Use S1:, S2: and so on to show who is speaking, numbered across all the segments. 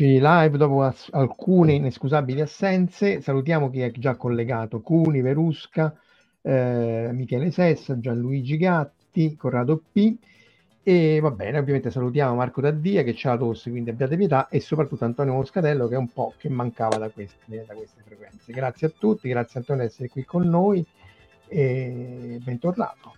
S1: Eccoci live dopo as- alcune inescusabili assenze. Salutiamo chi è già collegato: Cuni, Verusca, eh, Michele Sessa, Gianluigi Gatti, Corrado P. E va bene, ovviamente salutiamo Marco Taddia che c'ha la tosse, quindi abbiate pietà, e soprattutto Antonio Moscatello che è un po' che mancava da queste, da queste frequenze. Grazie a tutti, grazie Antonio di essere qui con noi e bentornato.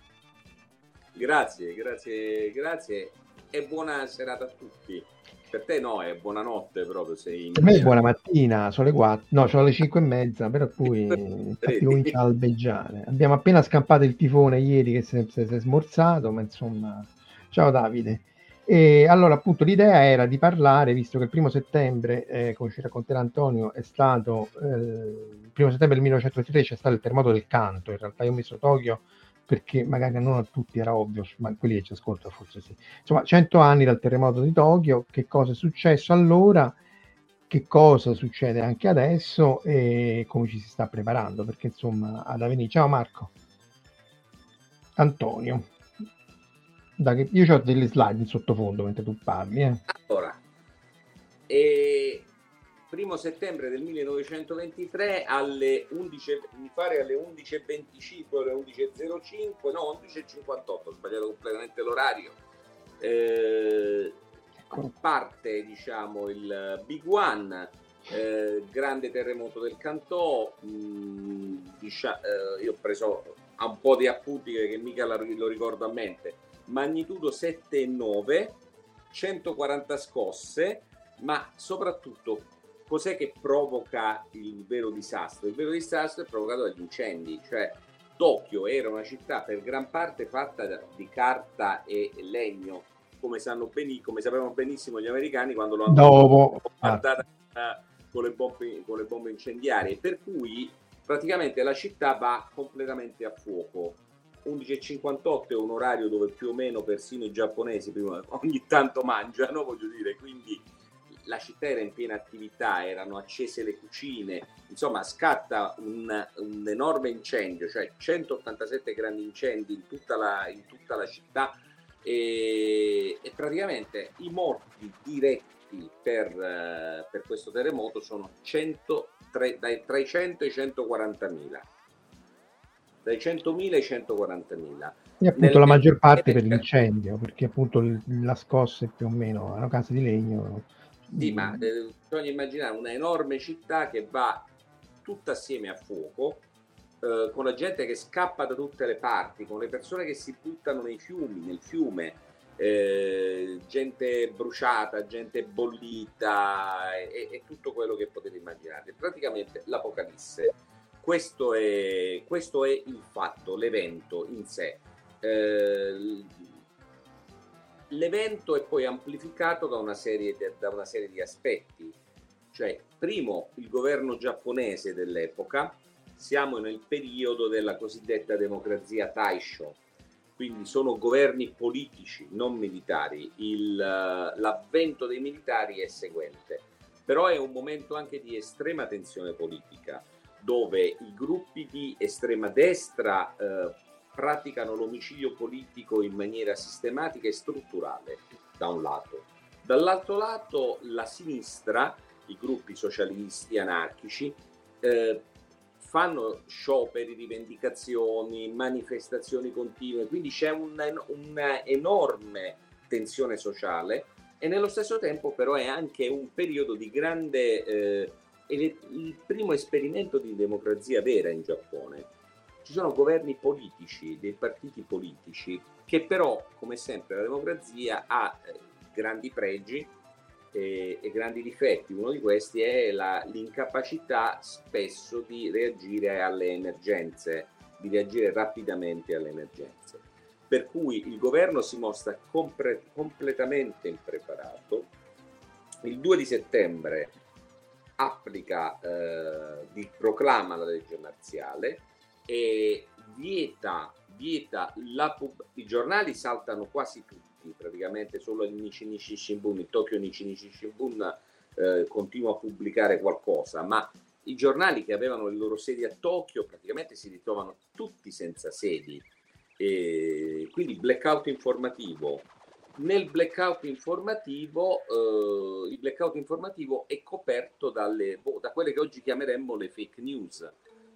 S2: Grazie, grazie, grazie e buona serata a tutti. Per te no, è buonanotte proprio. Sei in...
S1: Per me è buona mattina, sono le 4, no, sono le 5 e mezza, per cui comincia a albeggiare. Abbiamo appena scampato il tifone ieri che si è, si è smorzato, ma insomma, ciao Davide. E allora appunto l'idea era di parlare, visto che il primo settembre, eh, come ci racconterà Antonio, è stato, eh, il primo settembre del 1923 c'è stato il terremoto del canto, in realtà io ho messo Tokyo perché magari non a tutti era ovvio, ma quelli che ci ascoltano forse sì. Insomma, 100 anni dal terremoto di Tokyo, che cosa è successo allora, che cosa succede anche adesso e come ci si sta preparando, perché insomma, ad avvenire. Ciao Marco. Antonio. Che, io ho delle slide in sottofondo mentre tu parli. Eh.
S2: Allora, e primo settembre del 1923 alle 11, mi pare alle 11.25 alle 11.05 no 11.58 ho sbagliato completamente l'orario. Eh, parte diciamo il Big One eh, grande terremoto del Cantò mh, mm, diciamo, eh, io ho preso un po' di appunti che mica lo ricordo a mente. Magnitudo 7,9 140 scosse ma soprattutto cos'è che provoca il vero disastro? Il vero disastro è provocato dagli incendi, cioè Tokyo era una città per gran parte fatta di carta e legno, come, sanno beni, come sapevano benissimo gli americani quando lo hanno
S1: Dopo.
S2: guardata con, le bombe, con le bombe incendiarie, per cui praticamente la città va completamente a fuoco. 11.58 è un orario dove più o meno persino i giapponesi prima, ogni tanto mangiano, voglio dire, quindi la città era in piena attività, erano accese le cucine, insomma scatta un, un enorme incendio, cioè 187 grandi incendi in tutta la, in tutta la città e, e, praticamente i morti diretti per, per questo terremoto sono 103, dai, tra i 100 e i 140 mila dai 100.000 ai 140.000.
S1: E appunto Nel... la maggior parte per l'incendio, perché appunto la scossa è più o meno, erano case di legno,
S2: sì, ma eh, bisogna immaginare una enorme città che va tutta assieme a fuoco, eh, con la gente che scappa da tutte le parti, con le persone che si buttano nei fiumi, nel fiume, eh, gente bruciata, gente bollita e, e, tutto quello che potete immaginare. Praticamente l'apocalisse. Questo è, questo è il fatto, l'evento in sé. Eh, l'evento è poi amplificato da una serie, de, da una serie di aspetti. Cioè, primo, il governo giapponese dell'epoca, siamo nel periodo della cosiddetta democrazia Taisho, quindi sono governi politici, non militari. Il, l'avvento dei militari è seguente, però è un momento anche di estrema tensione politica, dove i gruppi di estrema destra eh, praticano l'omicidio politico in maniera sistematica e strutturale, da un lato. Dall'altro lato la sinistra, i gruppi socialisti, anarchici, eh, fanno scioperi, rivendicazioni, manifestazioni continue, quindi c'è un'enorme tensione sociale e nello stesso tempo però è anche un periodo di grande, eh, il primo esperimento di democrazia vera in Giappone. Ci sono governi politici, dei partiti politici, che però, come sempre, la democrazia ha eh, grandi pregi, e, e, grandi difetti. Uno di questi è la, l'incapacità spesso di reagire alle emergenze, di reagire rapidamente alle emergenze. Per cui il governo si mostra compre, completamente impreparato. Il 2 di settembre applica, eh, proclama la legge marziale e vieta, vieta la pub- i giornali saltano quasi tutti praticamente solo il Nichinichi Shimbun, il Tokyo Nichinichi Shimbun eh, continua a pubblicare qualcosa, ma i giornali che avevano le loro sedi a Tokyo praticamente si ritrovano tutti senza sedi, e quindi blackout informativo. Nel blackout informativo, eh, il blackout informativo è coperto dalle, da quelle che oggi chiameremmo le fake news,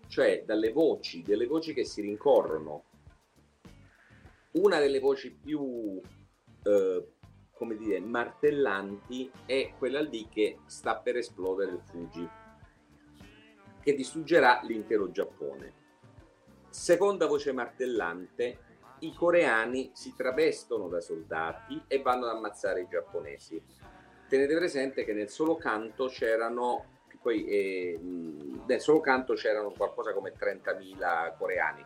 S2: cioè dalle voci, delle voci che si rincorrono. Una delle voci più eh, come dire, martellanti è quella lì che sta per esplodere il Fuji, che distruggerà l'intero Giappone. Seconda voce martellante, i coreani si travestono da soldati e vanno ad ammazzare i giapponesi. Tenete presente che nel solo canto c'erano poi eh, nel solo canto c'erano qualcosa come 30.000 coreani.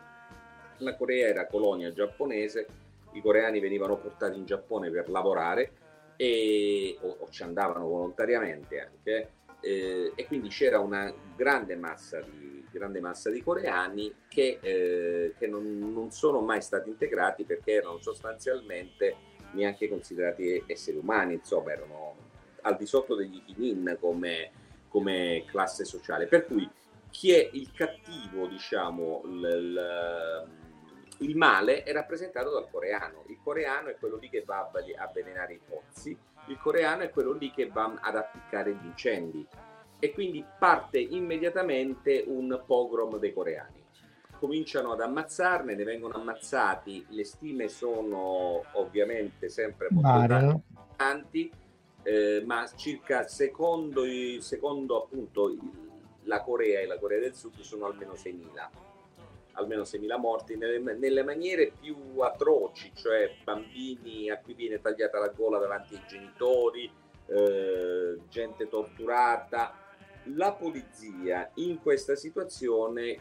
S2: La Corea era colonia giapponese i coreani venivano portati in Giappone per lavorare e, o, o ci andavano volontariamente anche eh, e quindi c'era una grande massa di, grande massa di coreani che, eh, che non, non, sono mai stati integrati perché erano sostanzialmente neanche considerati esseri umani, insomma erano al di sotto degli Kinin come, come classe sociale. Per cui chi è il cattivo, diciamo, l, l, il male è rappresentato dal coreano. Il coreano è quello lì che va a avvelenare i pozzi, il coreano è quello lì che va ad appiccare gli incendi. E quindi parte immediatamente un pogrom dei coreani. Cominciano ad ammazzarne, ne vengono ammazzati, le stime sono ovviamente sempre molto tanti, eh, ma circa secondo, secondo appunto la Corea e la Corea del Sud sono almeno 6.000 almeno 6.000 morti, nelle, nelle, maniere più atroci, cioè bambini a cui viene tagliata la gola davanti ai genitori, eh, gente torturata. La polizia in questa situazione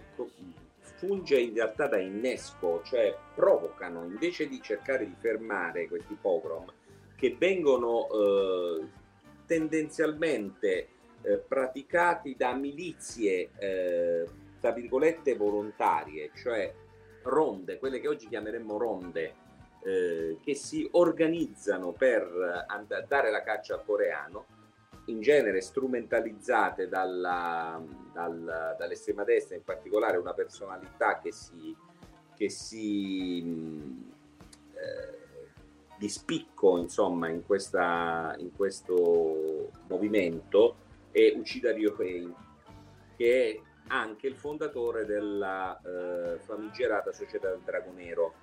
S2: funge in realtà da innesco, cioè provocano, invece di cercare di fermare questi pogrom, che vengono eh, tendenzialmente eh, praticati da milizie eh, tra virgolette volontarie, cioè ronde, quelle che oggi chiameremmo ronde, eh, che si organizzano per and- dare la caccia al coreano, in genere strumentalizzate dalla, dal, dall'estrema destra, in particolare una personalità che si, che si mh, eh, di spicco insomma in, questa, in questo movimento è Uchida Ryohei, che è anche il fondatore della eh, famigerata Società del Drago Nero,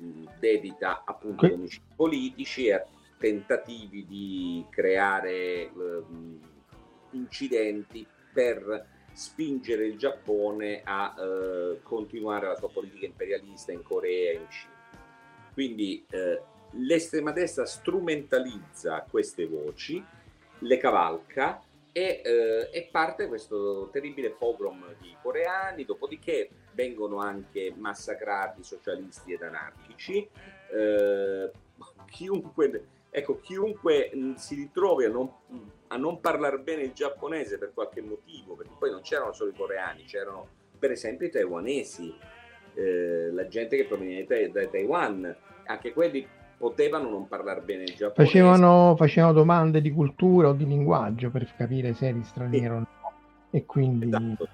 S2: mm, dedita appunto a omicidi politici e a tentativi di creare eh, incidenti per spingere il Giappone a eh, continuare la sua politica imperialista in Corea e in Cina. Quindi eh, l'estrema destra strumentalizza queste voci, le cavalca e, eh, e, parte questo terribile pogrom di coreani, dopodiché vengono anche massacrati socialisti ed anarchici. Eh, chiunque Ecco, chiunque si ritrovi a non, a non parlare bene il giapponese per qualche motivo, perché poi non c'erano solo i coreani, c'erano per esempio i taiwanesi, eh, la gente che proveniva da Taiwan, anche quelli potevano non parlare bene il giapponese.
S1: Facevano, facevano domande di cultura o di linguaggio per capire se eri straniero o no. E quindi...
S2: Esatto.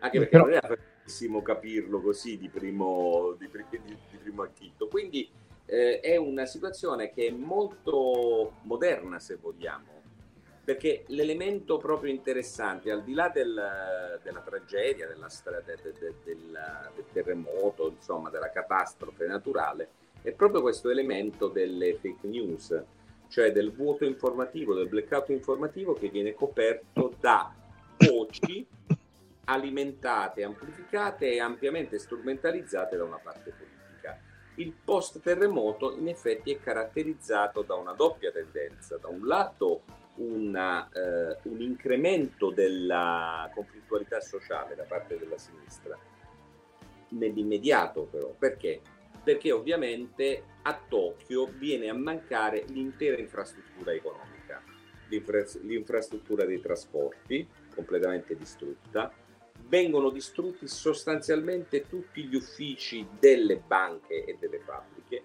S2: Anche perché
S1: Però-
S2: non era facilissimo capirlo così di primo, di, di- di primo acchito. Quindi eh, è una situazione che è molto moderna, se vogliamo, perché l'elemento proprio interessante, al di là del- della tragedia, della stra- de- de- de- del, del terremoto, insomma, della catastrofe naturale, è proprio questo elemento delle fake news, cioè del vuoto informativo, del blackout informativo che viene coperto da voci alimentate, amplificate e ampiamente strumentalizzate da una parte politica. Il post terremoto in effetti è caratterizzato da una doppia tendenza, da un lato una, eh, un incremento della conflittualità sociale da parte della sinistra, nell'immediato però, perché? Perché ovviamente a Tokyo viene a mancare l'intera infrastruttura economica, l'infra- l'infrastruttura dei trasporti completamente distrutta, vengono distrutti sostanzialmente tutti gli uffici delle banche e delle fabbriche,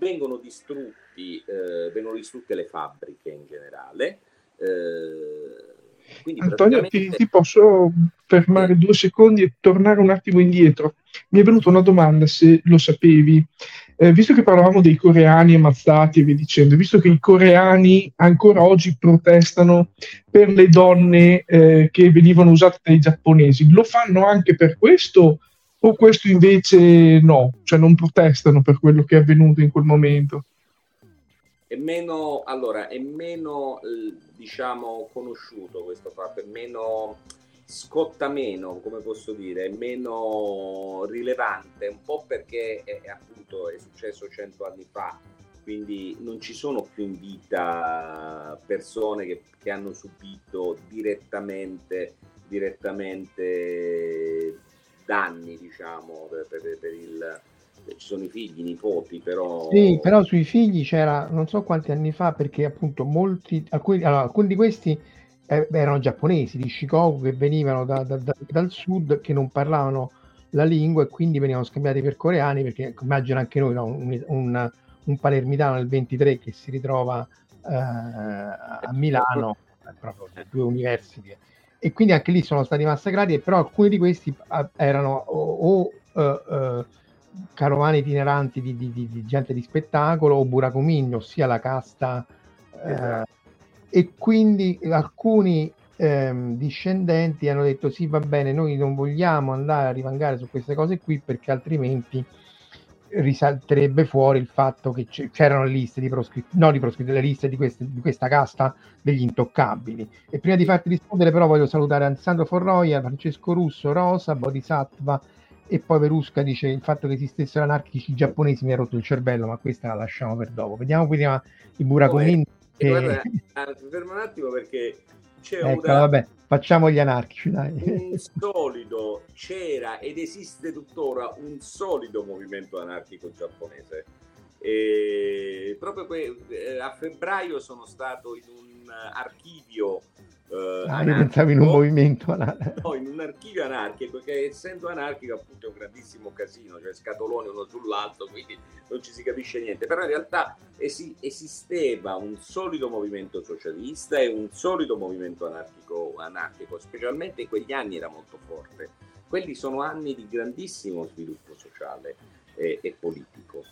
S2: vengono, distrutti, eh, vengono distrutte le fabbriche in generale. eh,
S3: Antonio, ti,
S2: praticamente-
S3: ti posso fermare due secondi e tornare un attimo indietro? Mi è venuta una domanda, se lo sapevi. Eh, visto che parlavamo dei coreani ammazzati e via dicendo, visto che i coreani ancora oggi protestano per le donne eh, che venivano usate dai giapponesi, lo fanno anche per questo o questo invece no? Cioè non protestano per quello che è avvenuto in quel momento?
S2: è meno, allora, è meno, eh, diciamo, conosciuto questo fatto, è meno, scotta meno, come posso dire, è meno rilevante, un po' perché è, appunto è successo cento anni fa, quindi non ci sono più in vita persone che, che hanno subito direttamente, direttamente danni, diciamo, per, per- per il... Ci sono i figli, i nipoti, però...
S1: Sì, però sui figli c'era non so quanti anni fa, perché appunto molti, alcuni, allora, alcuni di questi eh, erano giapponesi di Shikoku che venivano da- da- da- dal sud, che non parlavano la lingua e quindi venivano scambiati per coreani, perché immagino anche noi, no? un, un- un palermitano nel 23 che si ritrova eh, a Milano, è proprio due universi. E quindi anche lì sono stati massacrati, e però alcuni di questi ah, erano o, o, eh, carovane itineranti di, di- di- di gente di spettacolo o buracomin, ossia la casta. eh,
S2: Esatto.
S1: e quindi alcuni ehm, discendenti hanno detto sì, va bene, noi non vogliamo andare a rivangare su queste cose qui perché altrimenti risalterebbe fuori il fatto che c'erano le liste di proscritti, no di proscritti, le liste di, queste- di questa casta degli intoccabili. E prima di farti rispondere però voglio salutare Alessandro Forroia, Francesco Russo, Rosa, Bodhisattva e poi Verusca dice il fatto che esistessero anarchici giapponesi mi ha rotto il cervello, ma questa la lasciamo per dopo. Vediamo prima i Buracomin.
S2: E
S1: che-
S2: guarda, ah, fermo un attimo perché c'è
S1: Ecco,
S2: una-
S1: vabbè, facciamo gli anarchici, dai.
S2: un solido, c'era ed esiste tuttora un solido movimento anarchico giapponese. E proprio que- eh, a febbraio sono stato in un archivio eh,
S1: Ah, io pensavo in un movimento anarchico.
S2: No, in un archivio anarchico, che essendo anarchico appunto è un grandissimo casino, cioè scatoloni uno sull'altro, quindi non ci si capisce niente. Però in realtà esi- esisteva un solido movimento socialista e un solido movimento anarchico, anarchico, specialmente in quegli anni era molto forte. Quelli sono anni di grandissimo sviluppo sociale e, e politico.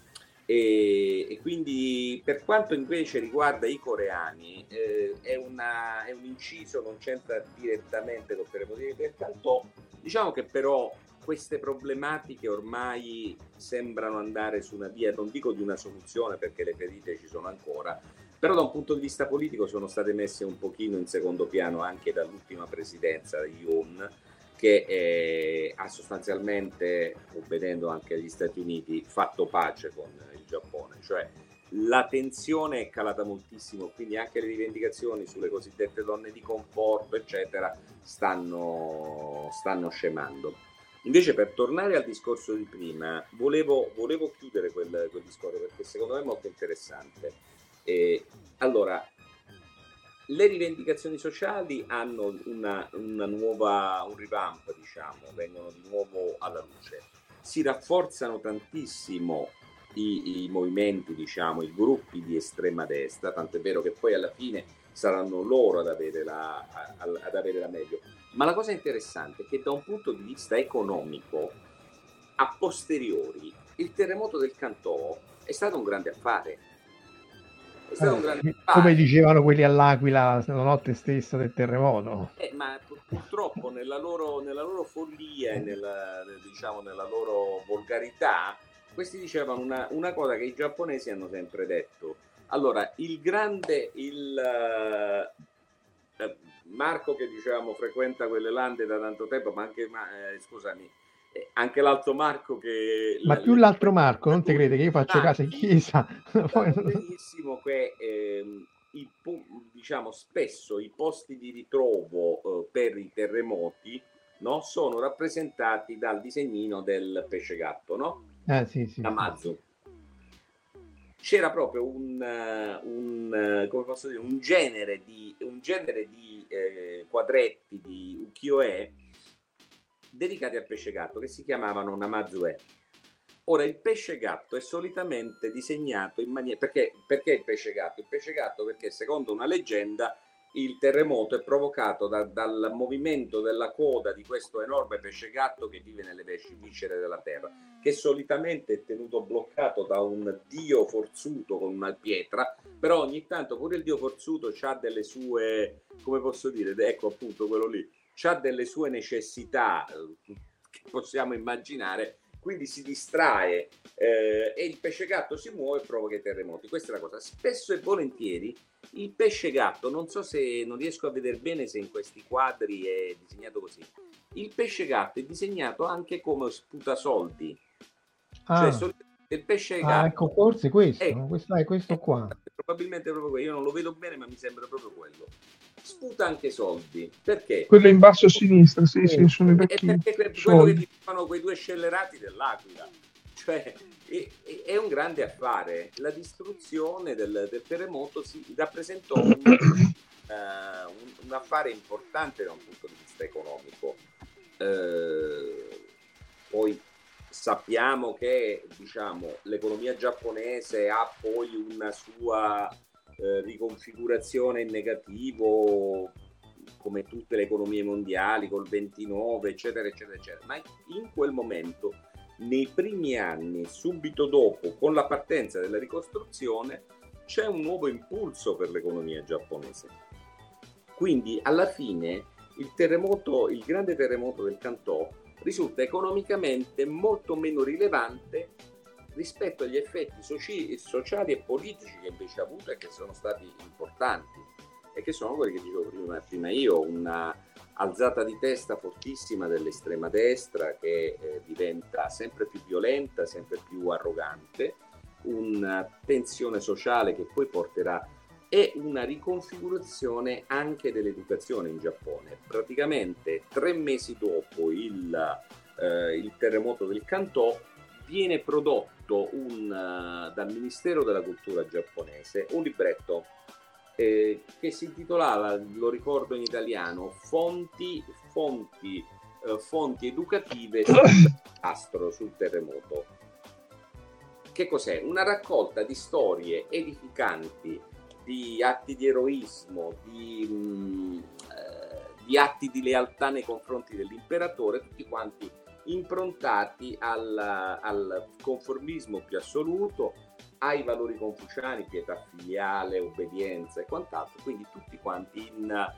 S2: E, e quindi per quanto invece riguarda i coreani eh, è, una- è un inciso, non c'entra direttamente col terremoto del Cantò, diciamo che però queste problematiche ormai sembrano andare su una via, non dico di una soluzione perché le ferite ci sono ancora, però da un punto di vista politico sono state messe un pochino in secondo piano anche dall'ultima presidenza di Yoon che eh, ha sostanzialmente, obbedendo anche agli Stati Uniti, fatto pace con Giappone, cioè la tensione è calata moltissimo, quindi anche le rivendicazioni sulle cosiddette donne di conforto, eccetera, stanno, stanno scemando. Invece per tornare al discorso di prima, volevo, volevo chiudere quel, quel discorso perché secondo me è molto interessante. Eh, allora, le rivendicazioni sociali hanno una, una nuova, un revamp, diciamo, vengono di nuovo alla luce. Si rafforzano tantissimo i, i, movimenti, diciamo, i gruppi di estrema destra, tant'è vero che poi alla fine saranno loro ad avere la, ad avere la meglio. Ma la cosa interessante è che da un punto di vista economico, a posteriori, il terremoto del Cantò è stato un grande affare
S1: è stato un grande come dicevano quelli all'Aquila la notte stessa del terremoto.
S2: Eh, ma purtroppo nella loro, nella loro follia e nella, diciamo, nella loro volgarità, questi dicevano una, una, cosa che i giapponesi hanno sempre detto. Allora, il grande, il uh, Marco che diciamo frequenta quelle lande da tanto tempo, ma anche, ma, eh, scusami, eh, anche l'altro Marco che...
S1: Ma più l'altro Marco, non ti crede che io faccio ah, casa in chiesa?
S2: Benissimo che ehm, i, diciamo spesso i posti di ritrovo eh, per i terremoti no, sono rappresentati dal disegnino del pesce gatto, no?
S1: Ah, sì, sì,
S2: Amazzo. C'era proprio un, un, come posso dire, un genere di, un genere di eh, quadretti di ukiyo-e dedicati al pesce gatto che si chiamavano Namazue. Ora, il pesce gatto è solitamente disegnato in maniera... Perché, perché il pesce gatto? Il pesce gatto perché secondo una leggenda il terremoto è provocato da, dal movimento della coda di questo enorme pesce gatto che vive nelle viscere della terra, che solitamente è tenuto bloccato da un dio forzuto con una pietra, però ogni tanto pure il dio forzuto ha delle sue, come posso dire, ecco appunto quello lì, ha delle sue necessità che possiamo immaginare, quindi si distrae eh, e il pesce gatto si muove e provoca i terremoti. Questa è la cosa. Spesso e volentieri il pesce gatto, non so se non riesco a vedere bene se in questi quadri è disegnato così. Il pesce gatto è disegnato anche come sputasoldi.
S1: Ah. Cioè, il pesce ah, gatto. ecco, forse questo, ecco, questo è questo qua.
S2: Probabilmente proprio quello. Io non lo vedo bene, ma mi sembra proprio quello sputa anche soldi. Perché?
S3: Quello in basso a sinistra, sì, sì, sì sono i
S2: vecchi È perché quello che dicono quei due scellerati dell'Aquila. Cioè, è, è, un grande affare. La distruzione del, del terremoto si rappresentò un, uh, un, un, affare importante da un punto di vista economico. Uh, poi sappiamo che diciamo, l'economia giapponese ha poi una sua eh, riconfigurazione in negativo come tutte le economie mondiali col 29 eccetera eccetera eccetera ma in quel momento nei primi anni subito dopo con la partenza della ricostruzione c'è un nuovo impulso per l'economia giapponese. Quindi alla fine il terremoto il grande terremoto del Cantò risulta economicamente molto meno rilevante rispetto agli effetti soci- sociali e politici che invece ha avuto e che sono stati importanti. E che sono quelli che dicevo prima, prima io, una alzata di testa fortissima dell'estrema destra che eh, diventa sempre più violenta, sempre più arrogante, una tensione sociale che poi porterà e una riconfigurazione anche dell'educazione in Giappone. Praticamente tre mesi dopo il, eh, il terremoto del Cantò viene prodotto un, uh, dal Ministero della Cultura giapponese un libretto eh, che si intitolava, lo ricordo in italiano, Fonti, fonti, eh, fonti educative sul astro, sul terremoto. Che cos'è? Una raccolta di storie edificanti, di atti di eroismo, di, mh, mm, eh, di atti di lealtà nei confronti dell'imperatore, tutti quanti improntati al, al conformismo più assoluto, ai valori confuciani, pietà filiale, obbedienza e quant'altro, quindi tutti quanti in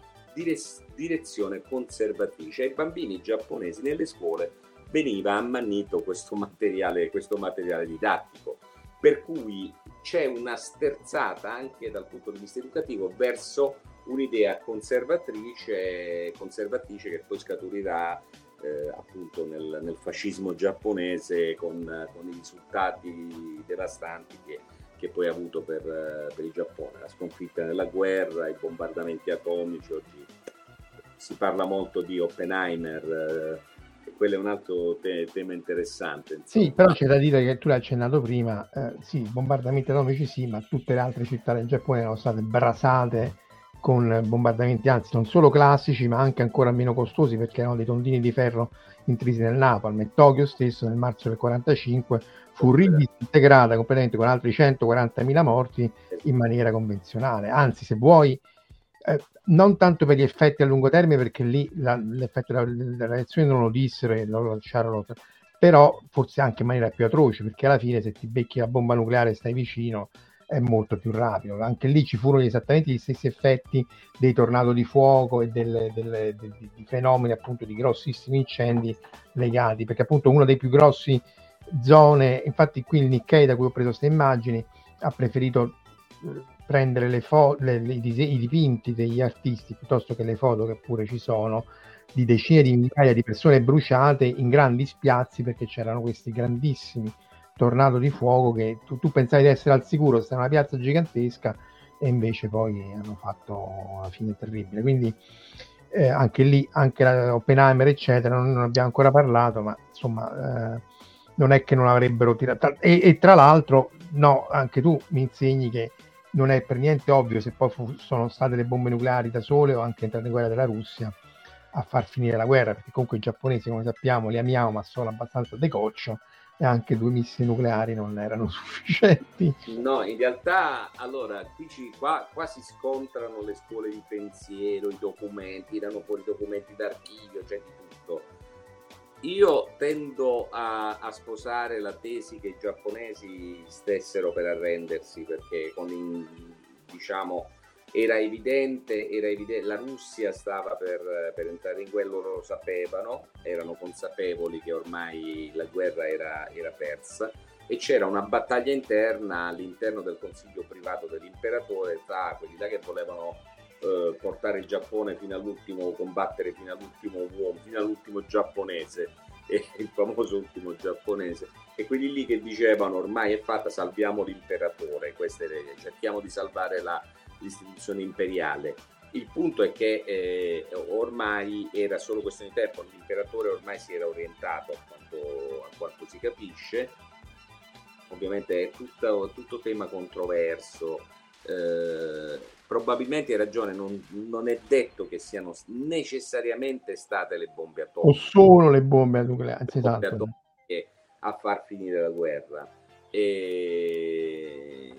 S2: direzione conservatrice. Ai bambini giapponesi nelle scuole veniva ammannito questo materiale, questo materiale didattico, per cui c'è una sterzata anche dal punto di vista educativo verso un'idea conservatrice, conservatrice che poi scaturirà eh, appunto nel, nel, fascismo giapponese con, con, i risultati devastanti che, che poi ha avuto per, per, il Giappone, la sconfitta nella guerra, i bombardamenti atomici, oggi si parla molto di Oppenheimer, eh, quello è un altro te- tema interessante.
S1: Insomma. Sì, però c'è da dire che tu l'hai accennato prima, eh, sì, bombardamenti atomici sì, ma tutte le altre città del Giappone erano state brasate con bombardamenti, anzi non solo classici, ma anche ancora meno costosi perché erano dei tondini di ferro intrisi nel napalm e Tokyo stesso nel marzo del 45 fu ridisintegrata completamente con altri 140.000 morti in maniera convenzionale. Anzi, se vuoi, eh, non tanto per gli effetti a lungo termine, perché lì la, l'effetto della, della reazione non lo dissero e lo lasciarono, però forse anche in maniera più atroce, perché alla fine se ti becchi la bomba nucleare e stai vicino è molto più rapido. Anche lì ci furono esattamente gli stessi effetti dei tornado di fuoco e delle, delle, dei, dei fenomeni appunto di grossissimi incendi legati, perché appunto uno dei più grossi zone, infatti qui il Nikkei da cui ho preso queste immagini ha preferito eh, prendere le fo- le, le, i dipinti degli artisti piuttosto che le foto che pure ci sono di decine di migliaia di persone bruciate in grandi spiazzi perché c'erano questi grandissimi tornado di fuoco che tu, tu pensavi di essere al sicuro, sta una piazza gigantesca e invece poi hanno fatto una fine terribile. Quindi eh, anche lì, anche la Oppenheimer, eccetera, non, non abbiamo ancora parlato, ma insomma eh, non è che non avrebbero tirato. E, e, tra l'altro, no, anche tu mi insegni che non è per niente ovvio se poi fu, sono state le bombe nucleari da sole o anche entrate in guerra della Russia a far finire la guerra, perché comunque i giapponesi, come sappiamo, li amiamo, ma sono abbastanza decoccio e anche due missili nucleari non erano sufficienti.
S2: No, in realtà, allora, qui, ci, qua, qua, si scontrano le scuole di pensiero, i documenti, tirano fuori documenti d'archivio, c'è di tutto. Io tendo a, a, sposare la tesi che i giapponesi stessero per arrendersi, perché con, in, diciamo, era evidente, era evidente, la Russia stava per, per, entrare in guerra, loro lo sapevano, erano consapevoli che ormai la guerra era, era persa e c'era una battaglia interna all'interno del consiglio privato dell'imperatore tra quelli là che volevano eh, portare il Giappone fino all'ultimo, combattere fino all'ultimo uomo, fino all'ultimo giapponese, e il famoso ultimo giapponese, e quelli lì che dicevano ormai è fatta, salviamo l'imperatore, queste, cerchiamo di salvare la, l'istituzione imperiale. Il punto è che eh, ormai era solo questione di tempo, l'imperatore ormai si era orientato a quanto, a quanto si capisce, ovviamente è tutto, tutto tema controverso, eh, probabilmente hai ragione, non, non, è detto che siano necessariamente state le bombe atomiche.
S1: O solo le bombe nucleari, esatto.
S2: a far finire la guerra. E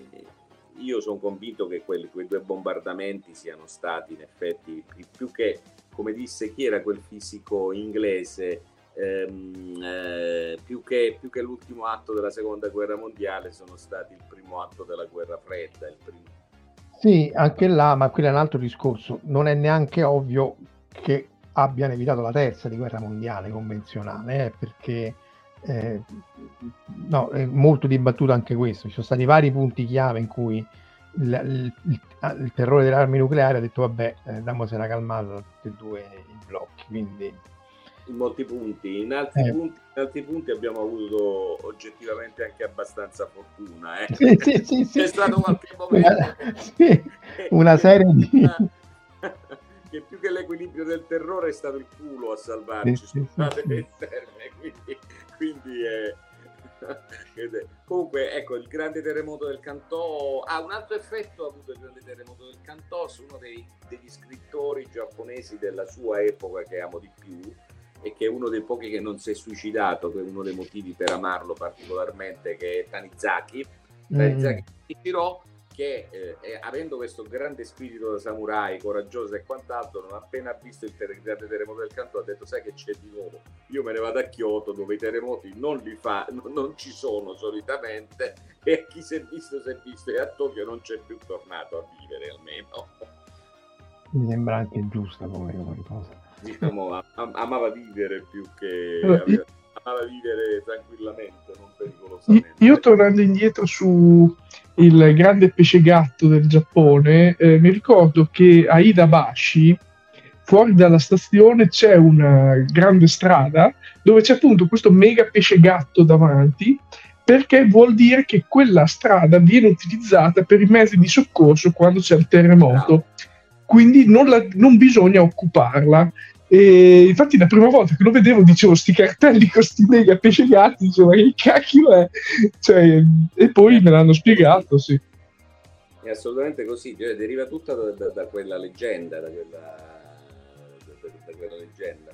S2: io sono convinto che quelli, quei due bombardamenti siano stati in effetti più che, come disse chi era quel fisico inglese, ehm, eh, più, che, più, che, l'ultimo atto della seconda guerra mondiale sono stati il primo atto della guerra fredda.
S1: Sì, anche là, ma quello è un altro discorso. Non è neanche ovvio che abbiano evitato la terza di guerra mondiale convenzionale, eh, perché eh, no, è molto dibattuto anche questo. Ci sono stati vari punti chiave in cui il, il, il, il terrore delle armi nucleari ha detto vabbè, eh, damosela calmata tutti e due i blocchi. Quindi...
S2: In molti punti. In altri, eh. punti, in altri punti abbiamo avuto oggettivamente anche abbastanza fortuna. Eh.
S1: Sì, sì, sì, sì.
S2: C'è stato qualche momento.
S1: Una, sì, una serie di...
S2: che più che l'equilibrio del terrore è stato il culo a salvarci, sì, sì, sì. quindi quindi è... Comunque, ecco, il grande terremoto del Cantò ha un altro effetto ha avuto il grande terremoto del Cantò su uno dei, degli scrittori giapponesi della sua epoca che amo di più e che è uno dei pochi che non si è suicidato, che è uno dei motivi per amarlo particolarmente, che è Tanizaki. Mm. Tanizaki mm che eh, avendo questo grande spirito da samurai, coraggioso e quant'altro, non appena visto il ter- grande terremoto del canto ha detto sai che c'è di nuovo, io me ne vado a Kyoto dove i terremoti non li fa, non, non ci sono solitamente e chi si è visto si è visto e a Tokyo non c'è più tornato a vivere almeno.
S1: Mi sembra anche giusta come cosa.
S2: Diciamo, am- amava vivere più che... Aveva amava vivere tranquillamente, non pericolosamente.
S3: Io tornando indietro su il grande pesce gatto del Giappone, eh, mi ricordo che a Idabashi, fuori dalla stazione, c'è una grande strada dove c'è appunto questo mega pesce gatto davanti, perché vuol dire che quella strada viene utilizzata per i mezzi di soccorso quando c'è il terremoto. Quindi non, la, non bisogna occuparla E infatti la prima volta che lo vedevo dicevo sti cartelli con sti mega pesce gatti, dicevo ma che cacchio è? Cioè, e poi me l'hanno spiegato, sì.
S2: È assolutamente così, cioè, deriva tutta da, da, da, quella leggenda, da quella, da, quella leggenda.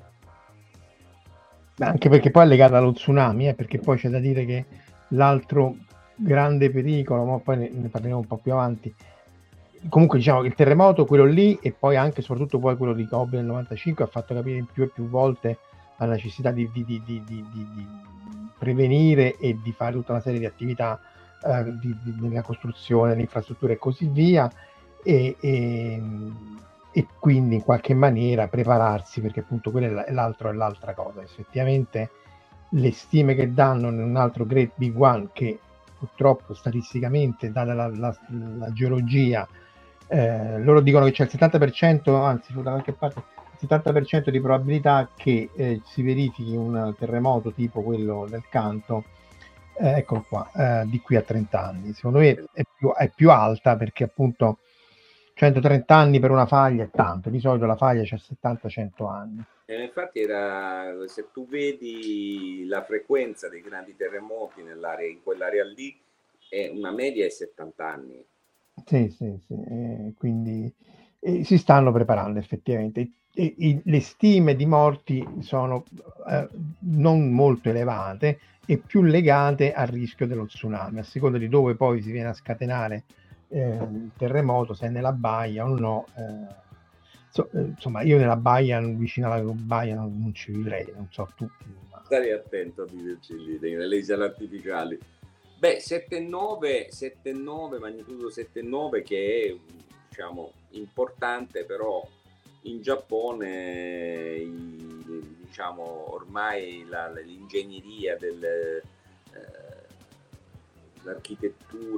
S1: Anche perché poi è legata allo tsunami, eh, perché poi c'è da dire che l'altro grande pericolo, ma poi ne, ne parleremo un po' più avanti, comunque diciamo che il terremoto, quello lì, e poi anche soprattutto poi quello di Kobe nel 95 ha fatto capire più e più volte la necessità di, di, di, di prevenire e di fare tutta una serie di attività eh, nella costruzione, nell'infrastruttura e così via, e, e, e, quindi in qualche maniera prepararsi, perché appunto quello è l'altro è l'altra cosa. Effettivamente le stime che danno in un altro Great Big One che purtroppo statisticamente, data la, la, la geologia, eh, loro dicono che c'è il 70%, anzi da qualche parte il 70% di probabilità che eh, si verifichi un terremoto tipo quello del canto, eh, eccolo qua, eh, di qui a 30 anni. Secondo me è più, è più, alta perché appunto 130 anni per una faglia è tanto, di solito la faglia c'è 70-100 anni.
S2: Infatti era, se tu vedi la frequenza dei grandi terremoti in quell'area lì, è una media è 70 anni.
S1: Sì, sì, sì. Eh, quindi eh, si stanno preparando effettivamente. E, e, le stime di morti sono eh, non molto elevate e più legate al rischio dello tsunami, a seconda di dove poi si viene a scatenare eh, il terremoto, se è nella baia o no eh, So, eh, insomma, io nella baia, vicino alla baia, non, ci vivrei, non so tu.
S2: Ma... Stai attento a viverci lì, nelle isole artificiali. Beh, 7,9, 7,9, magnitudo 7,9 che è, diciamo, importante, però in Giappone, diciamo, ormai la, l'ingegneria del... Eh,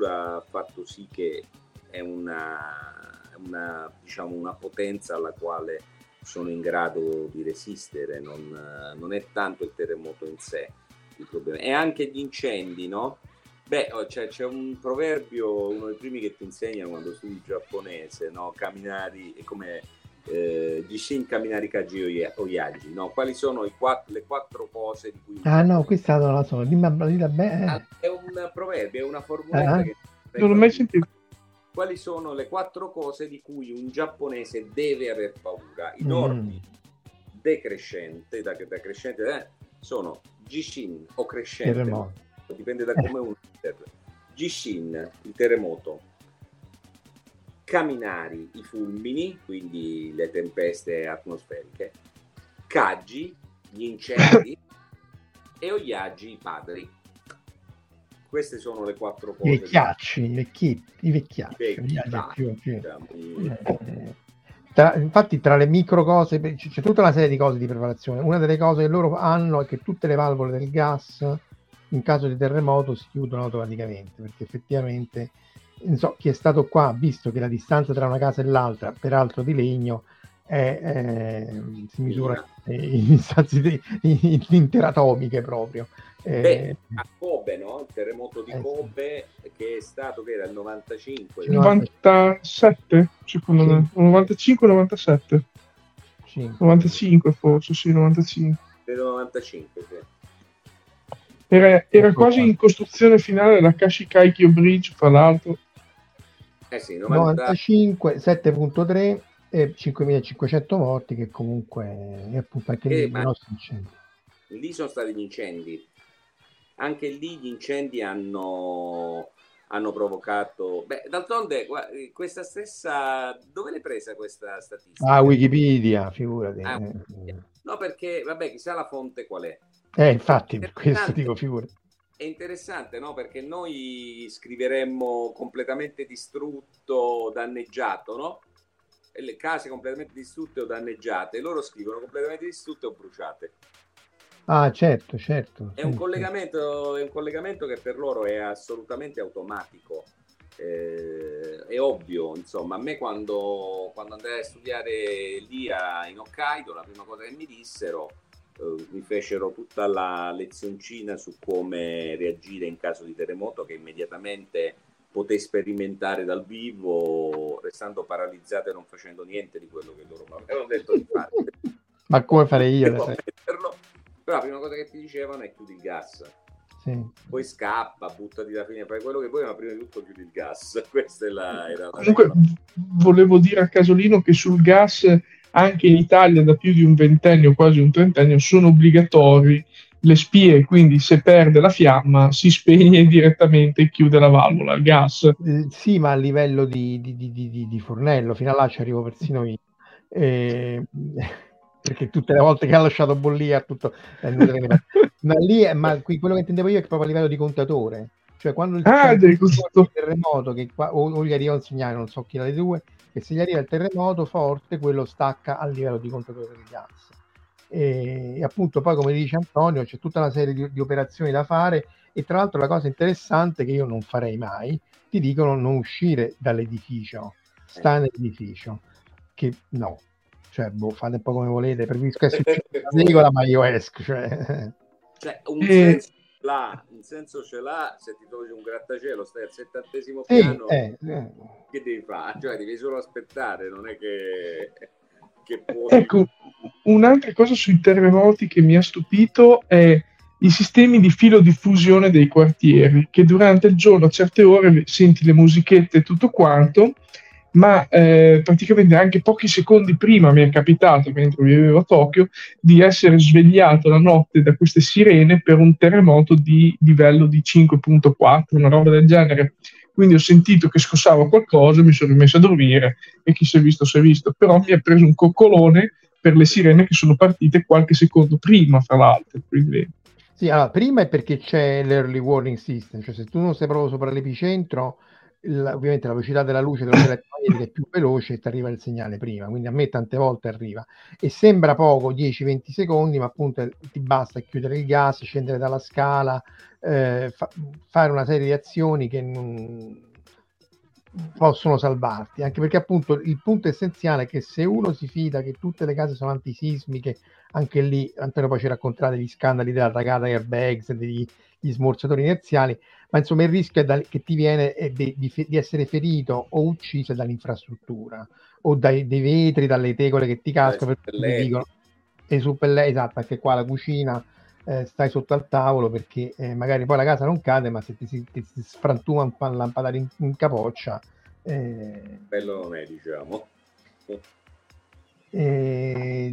S2: ha fatto sì che è una una, diciamo, una potenza alla quale sono in grado di resistere, non, non, è tanto il terremoto in sé il problema, è anche gli incendi, no? Beh, oh, c'è, un proverbio, uno dei primi che ti insegnano quando studi giapponese, no? Camminari, come eh, Jishin Kaminari Kaji Oyagi, no? Quali sono quattro, le quattro cose di cui...
S1: Ah no, questa non la so, dimmi, dimmi bene.
S2: Ah, è un proverbio, è una formuletta uh-huh. che...
S3: Non l'ho mai sentito
S2: quali sono le quattro cose di cui un giapponese deve aver paura. I normi mm. decrescente, da, da crescente eh, sono Jishin o crescente, terremoto. Dipende da come uno Jishin, il terremoto, Kaminari, i fulmini, quindi le tempeste atmosferiche, Kaji, gli incendi e Oyagi, i padri queste sono le quattro cose.
S1: I vecchiacci, i, vecchi, i vecchiacci. I vecchi, più, più. Diciamo, eh, tra, infatti tra le micro cose c'è tutta una serie di cose di preparazione. Una delle cose che loro hanno è che tutte le valvole del gas in caso di terremoto si chiudono automaticamente perché effettivamente so, chi è stato qua ha visto che la distanza tra una casa e l'altra, peraltro di legno, è, è, si misura in istanze interatomiche proprio.
S2: Eh, Beh, a Kobe, no? Il terremoto di eh, Kobe che è stato che era il 95.
S3: 97? Secondo me. 95-97. 95 forse, sì, 95.
S2: Credo 95, sì.
S3: Era, era quasi in costruzione finale la Kashikai Bridge, fra l'altro.
S1: Eh sì, 90... 95, 7.3 e 5500 morti che comunque è appunto anche eh, lì, nostri incendi.
S2: Lì sono stati gli incendi anche lì gli incendi hanno, hanno provocato... Beh, d'altronde questa stessa... Dove l'hai presa questa statistica?
S1: Ah, Wikipedia, figurati. Ah,
S2: no, perché, vabbè, chissà la fonte qual è.
S1: Eh, infatti, per questo dico figurati.
S2: È interessante, no? Perché noi scriveremmo completamente distrutto, danneggiato, no? E le case completamente distrutte o danneggiate, loro scrivono completamente distrutte o bruciate.
S1: Ah, certo, certo.
S2: È un, collegamento, è un collegamento che per loro è assolutamente automatico. Eh, è ovvio, insomma, a me quando, quando andai a studiare lì a, in Hokkaido, la prima cosa che mi dissero, eh, mi fecero tutta la lezioncina su come reagire in caso di terremoto che immediatamente potei sperimentare dal vivo, restando paralizzato e non facendo niente di quello che loro mi avevano detto di fare.
S1: Ma come farei io?
S2: Però la prima cosa che ti dicevano è chiudi il gas.
S1: Sì.
S2: Poi scappa, buttati la fine, fai quello che vuoi, ma prima di tutto chiudi il gas. Questa è la, era la
S3: Comunque,
S2: regola.
S3: volevo dire a Casolino che sul gas, anche in Italia, da più di un ventennio, quasi un trentennio, sono obbligatori le spie, quindi se perde la fiamma si spegne direttamente e chiude la valvola al gas.
S1: Eh, sì, ma a livello di, di- di- di- di- di fornello, fino a là ci arrivo persino io. Eh, perché tutte le volte che ha lasciato bollire tutto eh, ma lì è- ma qui quello che intendevo io è che proprio a livello di contatore. Cioè quando il
S3: Ah,
S1: il terremoto che qua, o, o gli arriva un segnale non so chi delle due che se gli arriva il terremoto forte quello stacca a livello di contatore del gas. E, e appunto poi come dice Antonio c'è tutta una serie di, di operazioni da fare e tra l'altro la cosa interessante che io non farei mai ti dicono non uscire dall'edificio sta nell'edificio che no cioè boh, fate un po' come volete preferisco essere regola ma io esco cioè.
S2: Cioè, un
S3: Eh.
S2: senso ce l'ha, un senso ce l'ha se ti trovi un grattacielo, stai al settantesimo piano,
S1: eh, eh.
S2: che devi fare? Cioè, devi solo aspettare, non è che, che puoi...
S3: Ecco, un'altra cosa sui terremoti che mi ha stupito è i sistemi di filodiffusione dei quartieri, che durante il giorno a certe ore senti le musichette e tutto quanto, ma eh, praticamente anche pochi secondi prima mi è capitato, mentre vivevo a Tokyo, di essere svegliato la notte da queste sirene per un terremoto di livello di 5.4, una roba del genere. Quindi ho sentito che scossava qualcosa, mi sono rimesso a dormire e chi si è visto si è visto, però mi ha preso un coccolone per le sirene che sono partite qualche secondo prima, fra l'altro. Quindi,
S1: Sì, allora, prima è perché c'è l'early warning system, cioè se tu non sei proprio sopra l'epicentro, il- ovviamente la velocità della luce è più veloce e ti arriva il segnale prima, quindi a me tante volte arriva. E sembra poco, 10-20 secondi, ma appunto ti basta chiudere il gas, scendere dalla scala, eh, fa- fare una serie di azioni che non possono salvarti, anche perché appunto il punto essenziale è che se uno si fida che tutte le case sono antisismiche, anche lì Antonio poi ci racconterà degli scandali della tagata airbags, degli gli smorzatori inerziali, ma insomma il rischio è da- che ti viene è di, di di essere ferito o ucciso dall'infrastruttura o dai vetri, dalle tegole che ti cascano,
S2: Dai
S1: per cui ti
S2: suppelletti.
S1: dicono e su per lei, esatto, anche qua la cucina eh, stai sotto al tavolo perché eh, magari poi la casa non cade, ma se ti si, ti si sfrantuma un pan lampadare in, in capoccia eh,
S2: Bello non è, diciamo.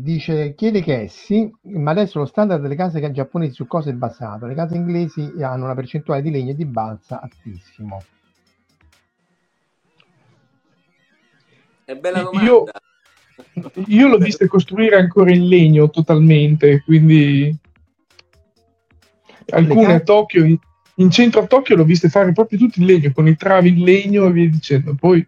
S1: Eh, dice, chiede che sì, ma adesso lo standard delle case giapponesi su cosa è basato? Le case inglesi hanno una percentuale di legno e di balsa altissimo.
S2: È bella
S3: Io-
S2: domanda.
S3: io l'ho vista costruire ancora in legno totalmente, quindi alcune a Tokyo, in, in centro a Tokyo l'ho viste fare proprio tutti in legno, con i travi in legno e via dicendo. Poi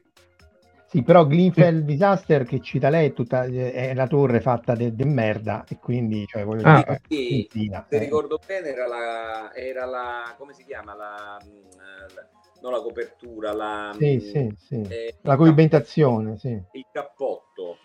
S1: Sì, però Glenfell Disaster che cita lei è, tutta, è la torre fatta di merda e quindi, cioè, voglio
S3: Ah,
S1: dire,
S2: Sì,
S1: benzina,
S2: se
S1: eh.
S2: ricordo bene era la, era la come si chiama la, la- non la copertura la,
S1: Sì,
S2: mh,
S1: sì, sì.
S2: eh,
S1: La coibentazione, sì.
S2: il cappotto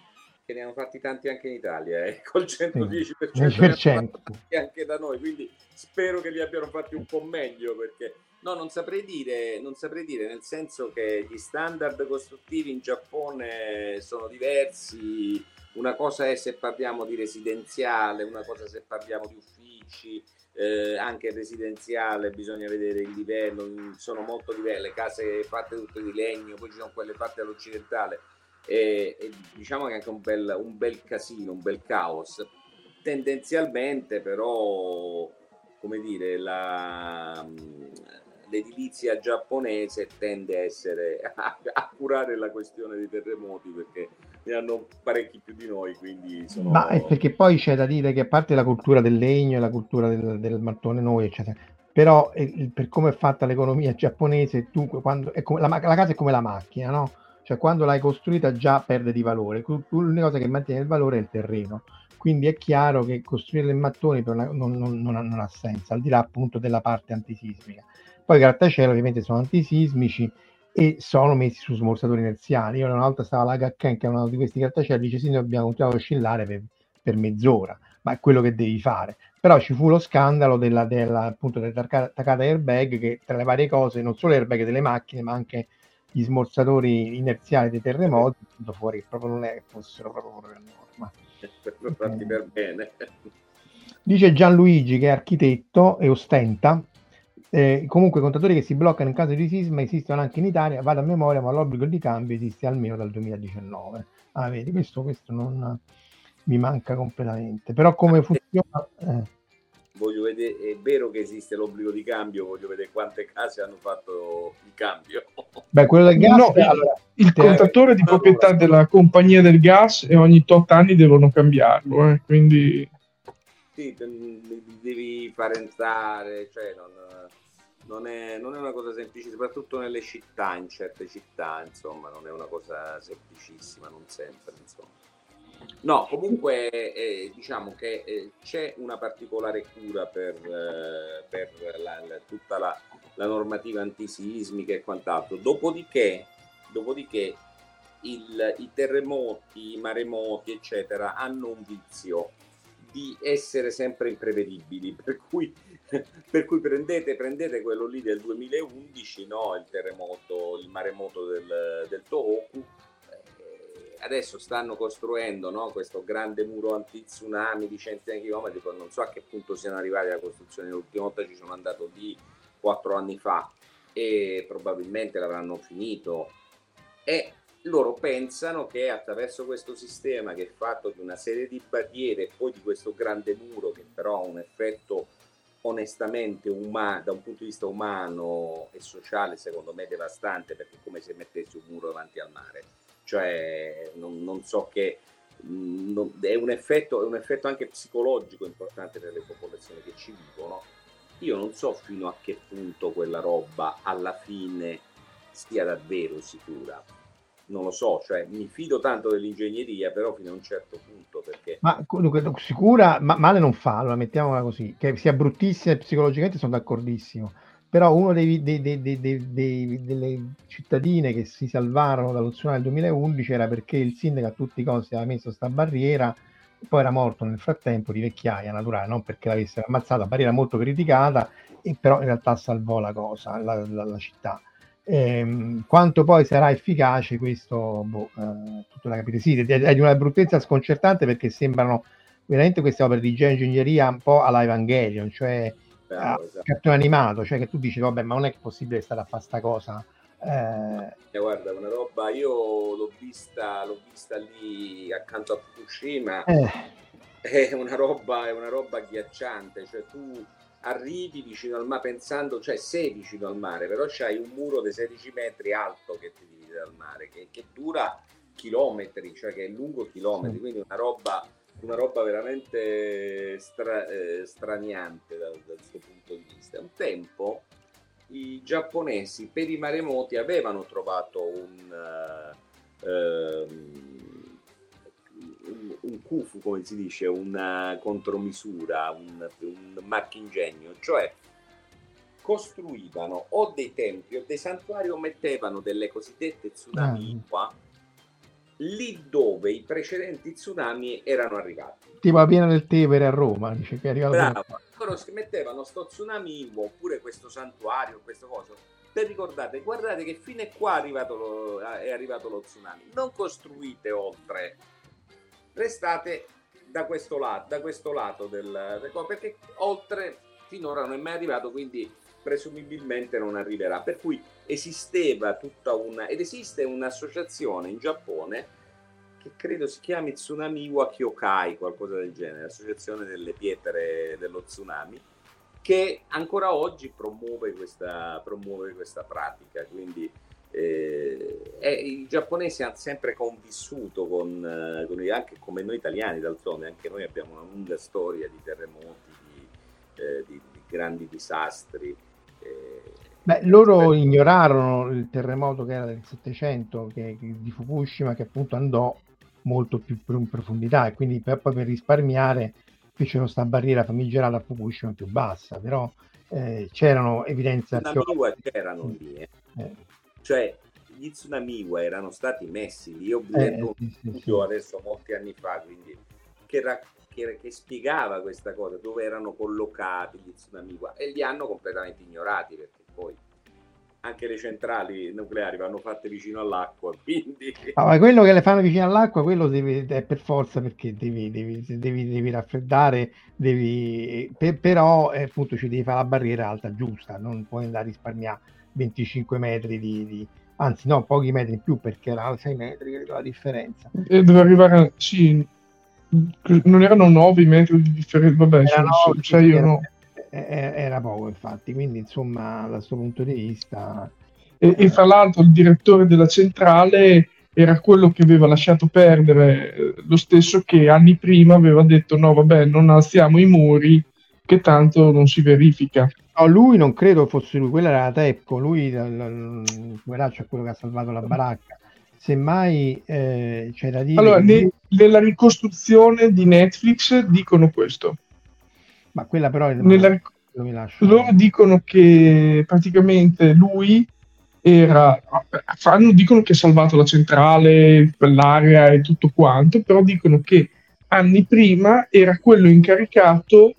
S2: che ne hanno fatti tanti anche in Italia eh, col 110%
S1: 10%.
S2: ne hanno fatti anche da noi quindi spero che li abbiano fatti un po' meglio perché no non saprei dire non saprei dire nel senso che gli standard costruttivi in Giappone sono diversi. Una cosa è se parliamo di residenziale una cosa se parliamo di uffici eh, anche residenziale bisogna vedere il livello mm, sono molto diverse. Le case fatte tutte di legno poi ci sono quelle fatte all'occidentale. E, e diciamo che è anche un bel, un bel casino, un bel caos. Tendenzialmente però, come dire, la, l'edilizia giapponese tende a essere a, a curare la questione dei terremoti perché ne hanno parecchi più di noi, quindi sono...
S1: Ma è perché poi c'è da dire che a parte la cultura del legno e la cultura del, del mattone noi, eccetera, però eh, il- per come è fatta l'economia giapponese, tu quando come, la, la casa è come la macchina, no? Cioè quando l'hai costruita già perde di valore, l'unica cosa che mantiene il valore è il terreno. Quindi è chiaro che costruire in mattoni per una- non, non- non ha senso, al di là appunto della parte antisismica. Poi i grattacielo ovviamente sono antisismici e sono messi su smorzatori inerziali. Io una volta stavo alla Gakken, che è uno di questi grattacieli, dice sì, noi abbiamo continuato a oscillare per, per mezz'ora, ma è quello che devi fare. Però ci fu lo scandalo della, della, appunto, delle tacca- taccate airbag che tra le varie cose, non solo airbag delle macchine, ma anche gli smorzatori inerziali dei terremoti, venuto fuori che proprio non è che fossero proprio dalla norma.
S2: fatti per bene.
S1: Dice Gianluigi che è architetto e ostenta. Eh, comunque i contatori che si bloccano in caso di sisma esistono anche in Italia, vado a memoria, ma l'obbligo di cambio esiste almeno dal 2019. Ah, vedi, questo, questo non mi manca completamente. Però come funziona... Eh
S2: voglio vedere, è vero che esiste l'obbligo di cambio, voglio vedere quante case hanno fatto il cambio.
S1: Beh, quello del gas,
S3: no, allora, il contatore di proprietà della compagnia del gas e ogni tot anni devono cambiarlo, eh, quindi...
S2: Sì, devi fare entrare, cioè non, non, è, non è una cosa semplice, soprattutto nelle città, in certe città, insomma, non è una cosa semplicissima, non sempre, insomma. No, comunque eh, diciamo che eh, c'è una particolare cura per, eh, per la, la, tutta la, la, normativa antisismica e quant'altro. Dopodiché, dopodiché il, i terremoti, i maremoti, eccetera, hanno un vizio di essere sempre imprevedibili, per cui, per cui prendete, prendete, quello lì del 2011, no? il terremoto, il maremoto del, del Tohoku, adesso stanno costruendo no, questo grande muro anti-tsunami di centinaia di chilometri, poi non so a che punto siano arrivati alla costruzione, l'ultima volta ci sono andato lì quattro anni fa e probabilmente l'avranno finito e loro pensano che attraverso questo sistema che è fatto di una serie di barriere e poi di questo grande muro che però ha un effetto onestamente umano, da un punto di vista umano e sociale secondo me devastante perché è come se mettessi un muro davanti al mare cioè non, non so che mm, non, è, un effetto, è un effetto anche psicologico importante per le popolazioni che ci vivono. Io non so fino a che punto quella roba alla fine sia davvero sicura. Non lo so, cioè mi fido tanto dell'ingegneria, però fino a un certo punto perché...
S1: Ma sicura, ma male non fa, allora mettiamola così, che sia bruttissima psicologicamente sono d'accordissimo però uno dei, dei, dei, delle cittadine che si salvarono dallo tsunami del 2011 era perché il sindaco a tutti i costi aveva messo questa barriera poi era morto nel frattempo di vecchiaia naturale, non perché l'avessero ammazzato, barriera molto criticata, e però in realtà salvò la cosa, la, la, la città. Ehm, quanto poi sarà efficace questo, boh, eh, tutto da capire. Sì, è di una bruttezza sconcertante perché sembrano veramente queste opere di ingegneria un po' alla Evangelion, cioè ah, esatto. cartone animato, cioè che tu dici, vabbè, ma non è che è possibile stare a fare sta cosa.
S2: Eh... eh... guarda, una roba, io l'ho vista, l'ho vista lì accanto a Fukushima, eh. è, una roba, è una roba ghiacciante, cioè tu arrivi vicino al mare pensando, cioè sei vicino al mare, però c'hai un muro di 16 metri alto che ti divide dal mare, che, che dura chilometri, cioè che è lungo chilometri, quindi una roba una roba veramente stra, eh, straniante dal, dal suo punto di vista. Un tempo i giapponesi per i maremoti avevano trovato un, uh, um, un, un kufu, come si dice, una contromisura, un, un marchingegno, cioè costruivano o dei templi o dei santuari o mettevano delle cosiddette tsunami ah lì dove i precedenti tsunami erano arrivati.
S1: Tipo la piena del Tevere a Roma, dice che è arrivato.
S2: Bravo, loro si mettevano sto tsunami oppure questo santuario, questo coso. Per ricordate, guardate che fino a qua è arrivato, lo, è arrivato lo tsunami. Non costruite oltre, restate da questo lato, da questo lato del, del perché oltre finora non è mai arrivato, quindi presumibilmente non arriverà. Per cui esisteva tutta una, ed esiste un'associazione in Giappone che credo si chiami Tsunami Iwa Kyokai, qualcosa del genere, associazione delle pietre dello tsunami, che ancora oggi promuove questa, promuove questa pratica. Quindi eh, eh, i giapponesi hanno sempre convissuto con, eh, con, anche come noi italiani, d'altronde, anche noi abbiamo una lunga storia di terremoti, di, eh, di, di grandi disastri.
S1: Beh, loro Beh. ignorarono il terremoto che era del 700 che, che, di Fukushima, che appunto andò molto più in profondità e quindi per, poi per risparmiare fecero questa barriera famigerata a Fukushima più bassa, però eh, c'erano evidenze
S2: archeologiche. c'erano lì, eh. Eh. Cioè gli tsunamiwa erano stati messi lì, io ho letto eh, un studio adesso molti anni fa, quindi che, ra- che, che, spiegava questa cosa, dove erano collocati gli tsunami e li hanno completamente ignorati perché poi anche le centrali nucleari vanno fatte vicino all'acqua, quindi...
S1: Ah, ma quello che le fanno vicino all'acqua, quello devi, è per forza perché devi, devi, devi, devi raffreddare, devi, per, però eh, appunto ci devi fare la barriera alta giusta, non puoi andare a risparmiare 25 metri di, di anzi no, pochi metri in più perché erano 6 metri la differenza.
S3: E deve arrivare, sì, non erano 9 metri di differenza, vabbè,
S1: era,
S3: sono 6 o no.
S1: Era poco infatti, quindi insomma da questo punto di vista...
S3: E, e fra l'altro il direttore della centrale era quello che aveva lasciato perdere eh, lo stesso che anni prima aveva detto no vabbè non alziamo i muri che tanto non si verifica.
S1: No, lui non credo fosse lui, quella era la Tepco, lui il poveraccio è quello che ha salvato la baracca. Semmai eh, c'è da dire...
S3: Allora, ne, nella ricostruzione di Netflix dicono questo.
S1: Ma quella però è...
S3: Nella, loro dicono che praticamente lui era... Fanno, dicono che ha salvato la centrale, l'area e tutto quanto, però dicono che anni prima era quello incaricato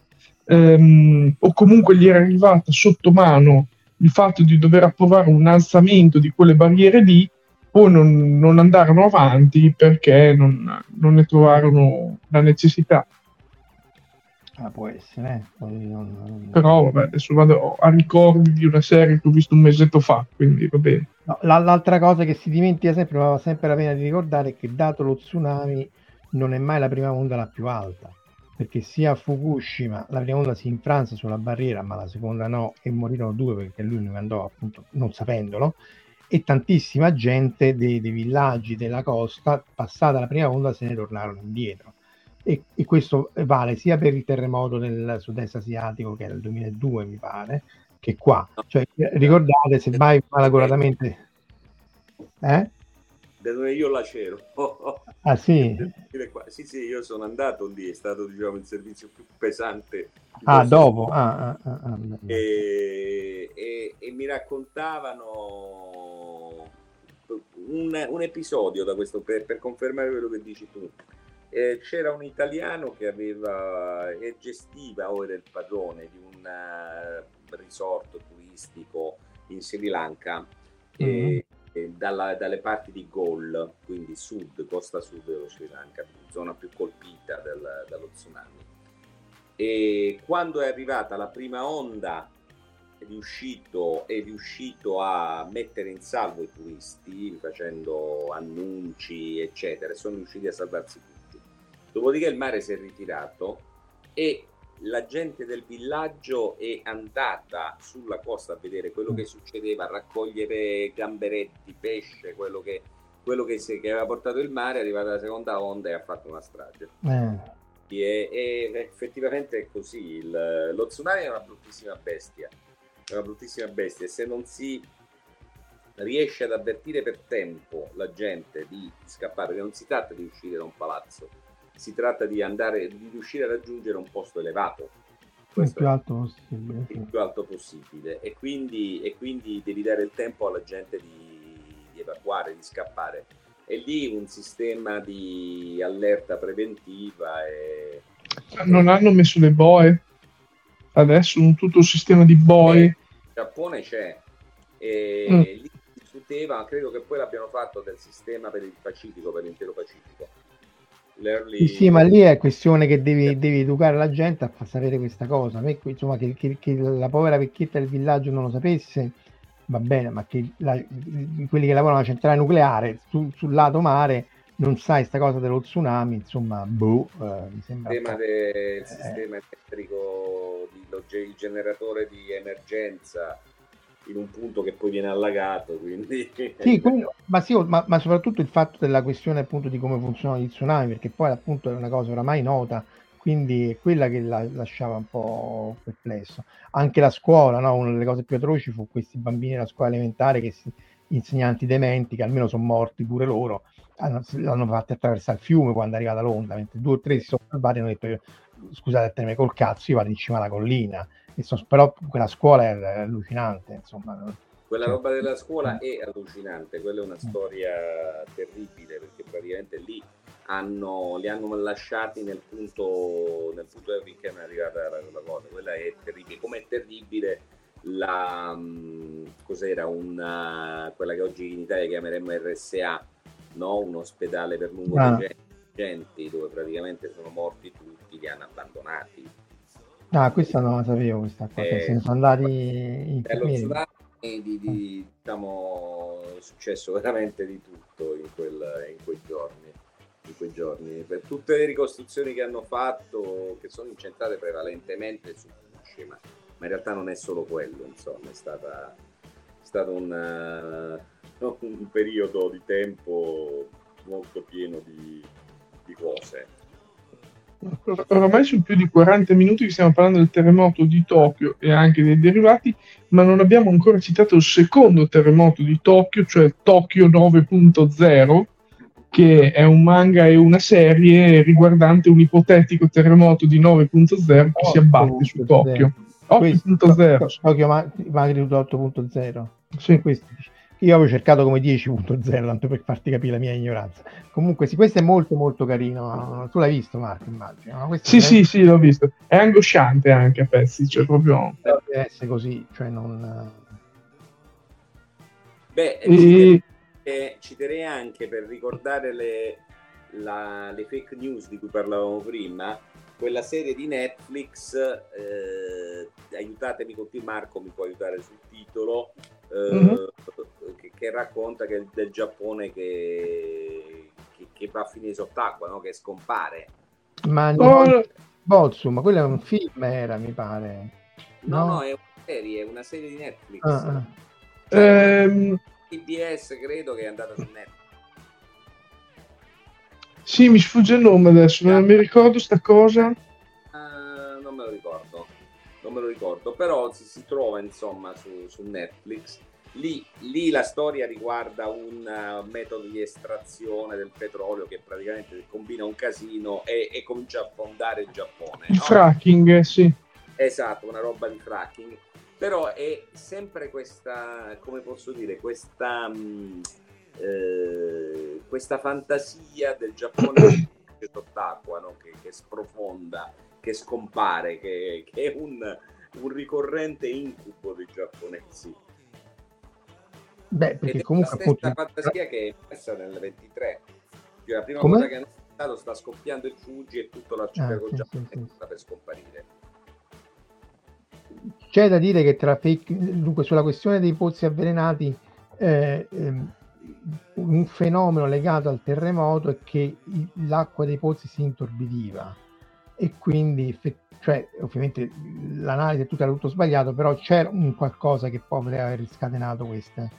S3: ehm, o comunque gli era arrivata sotto mano il fatto di dover approvare un alzamento di quelle barriere lì, poi non, non andarono avanti perché non, non, ne trovarono la necessità.
S1: Ah, può essere, eh? non,
S3: però vabbè, adesso vado a ricordi di una serie che ho visto un mesetto fa, quindi va bene.
S1: No, l'altra cosa che si dimentica sempre, ma vale sempre la pena di ricordare, è che dato lo tsunami non è mai la prima onda la più alta perché sia a Fukushima la prima onda si infranse sulla barriera, ma la seconda no, e morirono due perché lui non andò appunto non sapendolo, e tantissima gente dei, dei villaggi della costa, passata la prima onda, se ne tornarono indietro. E, e, questo vale sia per il terremoto del sud-est asiatico, che era il 2002, mi pare, che qua. Cioè, ricordate, se vai malaguratamente...
S2: Eh? Da dove io la c'ero.
S1: Ah sì?
S2: Sì, sì, io sono andato lì, è stato diciamo, il servizio più pesante.
S1: Ah, dopo? Ah, ah, ah, ah
S2: e, e, e, mi raccontavano un, un episodio da questo per, per, confermare quello che dici tu. Eh, c'era un italiano che aveva e gestiva o era il padrone di un uh, resort turistico in Sri Lanka. Mm. E, dalla, dalle parti di Gol, quindi sud, costa sud dello Sri Lanka, zona più colpita del, dallo tsunami. E quando è arrivata la prima onda è riuscito, è riuscito a mettere in salvo i turisti facendo annunci eccetera sono riusciti a salvarsi tutti dopodiché il mare si è ritirato e la gente del villaggio è andata sulla costa a vedere quello che succedeva, a raccogliere gamberetti, pesce, quello che, quello che, si, che aveva portato il mare, è arrivata la seconda onda e ha fatto una strage. Eh. E, e, effettivamente è così. Il, lo tsunami è una bruttissima bestia. È una bruttissima bestia. E se non si riesce ad avvertire per tempo la gente di scappare, perché non si tratta di uscire da un palazzo, si tratta di andare, di riuscire a raggiungere un posto elevato.
S1: Il più alto possibile.
S2: Il più alto possibile. E quindi, e quindi devi dare il tempo alla gente di, di evacuare, di scappare. E lì un sistema di allerta preventiva. E...
S3: Non hanno messo le boe? Adesso un tutto il sistema di boe.
S2: In Giappone c'è. E mm. lì si discuteva, credo che poi l'abbiano fatto del sistema per il Pacifico, per l'intero Pacifico
S1: sì, sì, ma lì è questione che devi, devi, educare la gente a far sapere questa cosa. Insomma, che, che, che, la povera vecchietta del villaggio non lo sapesse, va bene, ma che la, quelli che lavorano alla centrale nucleare su, sul lato mare non sai questa cosa dello tsunami, insomma, boh, eh, mi sembra...
S2: Il sistema, de, il eh. sistema elettrico, il generatore di emergenza, in un punto che poi viene allagato. Quindi...
S1: Sì, quello, ma, sì ma, ma, soprattutto il fatto della questione appunto di come funzionano gli tsunami, perché poi appunto è una cosa oramai nota, quindi è quella che la, lasciava un po' perplesso. Anche la scuola, no? una delle cose più atroci fu questi bambini della scuola elementare che si, insegnanti dementi, che almeno sono morti pure loro, hanno, l'hanno fatti attraversare il fiume quando è arrivata l'onda, mentre due o tre si sono salvati e hanno detto scusate a termine col cazzo, io vado in cima alla collina però quella scuola è allucinante, insomma.
S2: Quella roba della scuola è allucinante, quella è una storia terribile perché praticamente lì hanno, li hanno lasciati nel punto, nel punto finché è arrivata la, la cosa, quella è terribile. Come è terribile la, cos'era una, quella che oggi in Italia chiameremmo RSA, no? un ospedale per lungo
S1: Ah.
S2: degenti dove praticamente sono morti tutti, li hanno abbandonati.
S1: Ah, questa non la sapevo, questa che
S2: Eh,
S1: se ne sono andati
S2: Nello
S1: infermieri.
S2: tsunami di, di- diciamo, è successo veramente di tutto in, quel- in quei giorni. In quei giorni. Per tutte le ricostruzioni che hanno fatto, che sono incentrate prevalentemente su Fukushima, ma in realtà non è solo quello, insomma, è stata, è stato un, eh, un periodo di tempo molto pieno di, di cose.
S3: Or- Oramai sono più di 40 minuti che stiamo parlando del terremoto di Tokyo e anche dei derivati, ma non abbiamo ancora citato il secondo terremoto di Tokyo, cioè Tokyo 9.0, che è un manga e una serie riguardante un ipotetico terremoto di 9.0 che si abbatte su
S1: 8.0.
S3: Tokyo.
S1: Questo-
S3: 8.0.
S1: Tokyo Magnitude 8.0.
S3: Sì.
S1: Questo dice. Io avevo cercato come 10.0, tanto per farti capire la mia ignoranza. Comunque, sì, questo è molto molto carino. Tu l'hai visto, Marco, immagino. no?
S3: Sì, sì, sì, l'ho visto. È angosciante anche a pezzi, cioè proprio...
S1: Deve essere così, cioè non...
S2: Beh,
S3: E-
S2: eh, ci terrei anche per ricordare le, la- le fake news di cui parlavamo prima, quella serie di Netflix, eh, aiutatemi con te Marco, mi può aiutare sul titolo, eh,
S3: Mhm.
S2: che, che racconta che del Giappone che, che- che va a finire sott'acqua, no? che scompare.
S1: Ma
S3: Oh,
S1: Bozzu, ma quello è un film, era, mi pare.
S2: No, no, è una serie, è una serie di Netflix.
S1: Ah, ah.
S3: ehm,
S2: TBS credo che è andata su Netflix.
S3: sì, mi sfugge il nome adesso, non mi ricordo sta cosa.
S2: Ah, non me lo ricordo, non me lo ricordo, però si, si trova insomma su, su Netflix. Lì, lì la storia riguarda un uh, metodo di estrazione del petrolio che praticamente combina un casino e, e comincia a fondare il Giappone.
S3: Il
S2: no?
S3: fracking, sì.
S2: Esatto, una roba di fracking. Però è sempre questa, come posso dire, questa, mh, eh, questa fantasia del Giappone sott'acqua, no? che, che sprofonda, che scompare, che, che è un, un ricorrente incubo dei giapponesi.
S1: Beh,
S2: Ed
S1: perché
S2: è
S1: comunque
S2: la stessa
S1: appunto...
S2: fantasia che è messa nel 23. Cioè, la prima
S1: Come?
S2: cosa che hanno pensato sta scoppiando il Fuji e tutto l'arcipelago
S1: Ah, sì,
S2: giapponese
S1: sì, sì.
S2: sta per scomparire.
S1: C'è da dire che tra fake, dunque sulla questione dei pozzi avvelenati, eh, ehm, un fenomeno legato al terremoto è che l'acqua dei pozzi si intorbidiva e quindi, cioè, ovviamente l'analisi è tutta tutto sbagliato, però c'era un qualcosa che può aver riscatenato queste,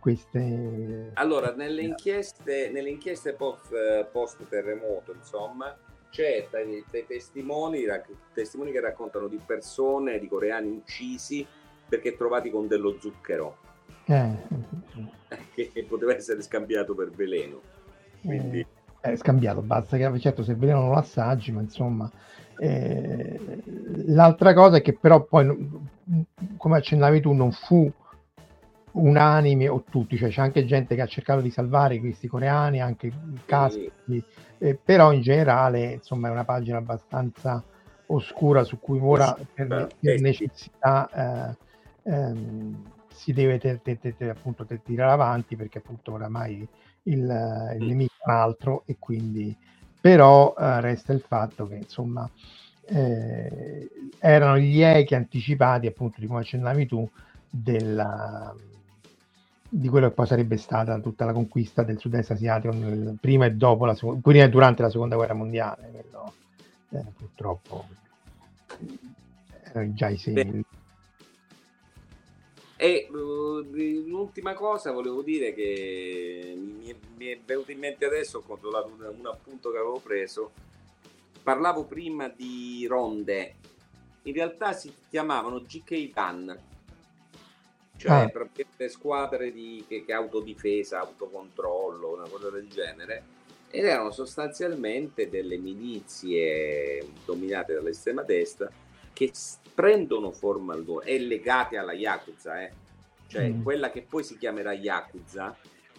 S1: queste
S2: Allora, nelle inchieste, nelle inchieste post, eh, post terremoto, insomma, c'è dei, dei testimoni, rac- testimoni che raccontano di persone, di coreani uccisi perché trovati con dello zucchero.
S1: Eh,
S2: che, che poteva essere scambiato per veleno. Quindi,
S1: eh, è scambiato, basta che certo se non lo assaggi, ma insomma eh, l'altra cosa è che però poi come accennavi tu non fu unanime o tutti, cioè c'è anche gente che ha cercato di salvare questi coreani, anche casi, eh, però in generale insomma è una pagina abbastanza oscura su cui ora per, per
S2: Eh.
S1: necessità eh, ehm, si deve te- te- te- appunto tirare avanti perché appunto oramai il, il nemico è un altro e quindi però eh, resta il fatto che insomma eh, erano gli echi anticipati appunto di come accennavi tu della, di quello che poi sarebbe stata tutta la conquista del sud-est asiatico nel- prima e dopo la seconda, prima e durante la seconda guerra mondiale quello, eh, purtroppo erano già i segni
S2: E uh, l'ultima cosa volevo dire che mi è, mi è venuto in mente adesso, ho controllato un, un appunto che avevo preso, parlavo prima di ronde, in realtà si chiamavano GK Van, cioè
S1: Ah.
S2: squadre di che, che autodifesa, autocontrollo, una cosa del genere, ed erano sostanzialmente delle milizie dominate dall'estrema destra che prendono forma al e legate alla Yakuza, eh. cioè
S1: Mm.
S2: quella che poi si chiamerà Yakuza,